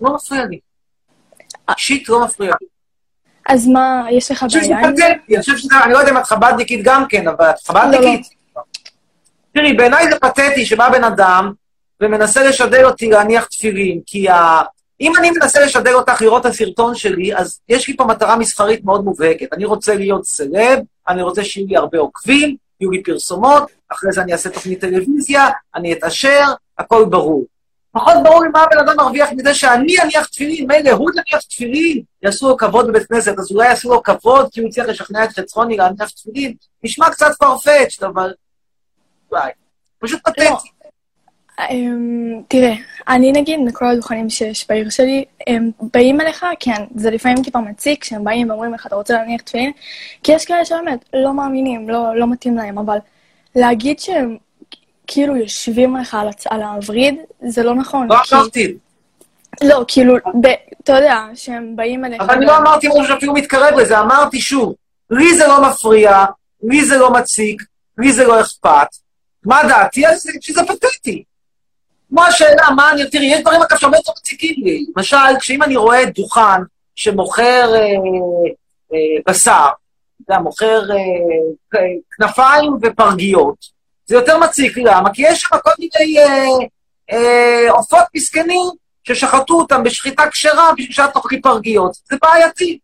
לא מפריע לי. אישית לא מפריע לי. אז מה, יש לך בעיה עם זה? פתטי, אני חושב שזה, אני לא יודע אם את חב"דניקית גם כן, אבל את חב"דניקית? תראי, בעיניי זה פתטי שבא בן אדם ומנסה לשדל אותי להניח תפילין, כי ה... אם אני מנסה לשדל אותך לראות את הסרטון שלי, אז יש לי פה מטרה מסחרית מאוד מובהקת. אני רוצה להיות סלב, אני רוצה שיהיו לי הרבה עוקבים, יהיו לי פרסומות, אחרי זה אני אעשה תוכנית טלוויזיה, אני אתעשר, הכל ברור. פחות ברור לי מה הבן אדם מרוויח מזה שאני אניח תפילין, מילא הוא יניח תפילין, יעשו לו כבוד בבית כנסת, אז אולי יעשו לו כבוד כי הוא הצליח לשכנע את חצרוני להניח תפילין. נשמע קצת farfetched, אבל... וואי, פשוט פתטי. אמ, תראה, אני נגיד, מכל הדוכנים שיש בעיר שלי, הם באים אליך, כן, זה לפעמים טיפה מציק, כשהם באים ואומרים לך, אתה רוצה להניח תפילין? כי יש כאלה שבאמת לא מאמינים, לא, לא מתאים להם, אבל להגיד שהם כאילו יושבים לך על, הצ... על הווריד, זה לא נכון. לא כי- אמרתי. לא, כאילו, ב... אתה יודע, שהם באים אליך... אבל אני לא אמרתי משהו שאפילו מתקרב לזה, אמרתי שוב, לי זה לא מפריע, לי זה לא מציק, לי זה לא אכפת. מה דעתי? שזה פתטי. כמו השאלה, מה אני... תראי, יש דברים אגב שהרבה יותר מציקים לי. למשל, כשאם אני רואה דוכן שמוכר אה, אה, בשר, אתה מוכר אה, כנפיים ופרגיות, זה יותר מציק. למה? כי יש שם כל מיני אה, אה, עופות מסכנים ששחטו אותם בשחיטה כשרה בשביל שאת תאכלי פרגיות. זה בעייתי.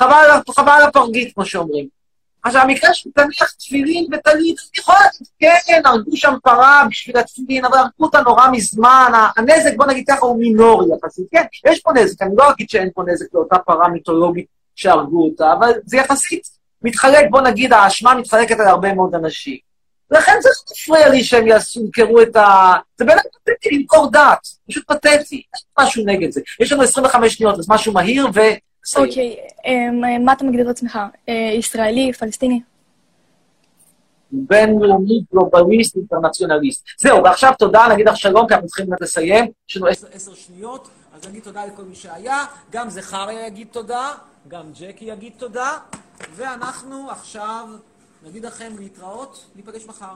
חבל על הפרגית, כמו שאומרים. עכשיו, המקרה של תניח תפילין וטלית, יכולה להגיד, כן, הרגו שם פרה בשביל התפילין, אבל הרגו אותה נורא מזמן, הנזק, בוא נגיד ככה, הוא מינורי יחסית. כן, יש פה נזק, אני לא אגיד שאין פה נזק לאותה פרה מיתולוגית שהרגו אותה, אבל זה יחסית מתחלק, בוא נגיד, האשמה מתחלקת על הרבה מאוד אנשים. ולכן זה לא מפריע לי שהם יעשו, ימכרו את ה... זה באמת פתטי למכור דת, פשוט פתטי, יש משהו נגד זה. יש לנו 25 שניות, אז משהו מהיר ו... אוקיי, אמ, מה אתה מגדיר את עצמך? אה, ישראלי, פלסטיני? בינלאומי, גלובליסט, אינטרנציונליסט. זהו, ועכשיו תודה, נגיד לך שלום, כי אנחנו צריכים באמת לסיים. יש לנו עשר... עשר שניות, אז נגיד תודה לכל מי שהיה, גם זכריה יגיד תודה, גם ג'קי יגיד תודה, ואנחנו עכשיו נגיד לכם להתראות, ניפגש מחר.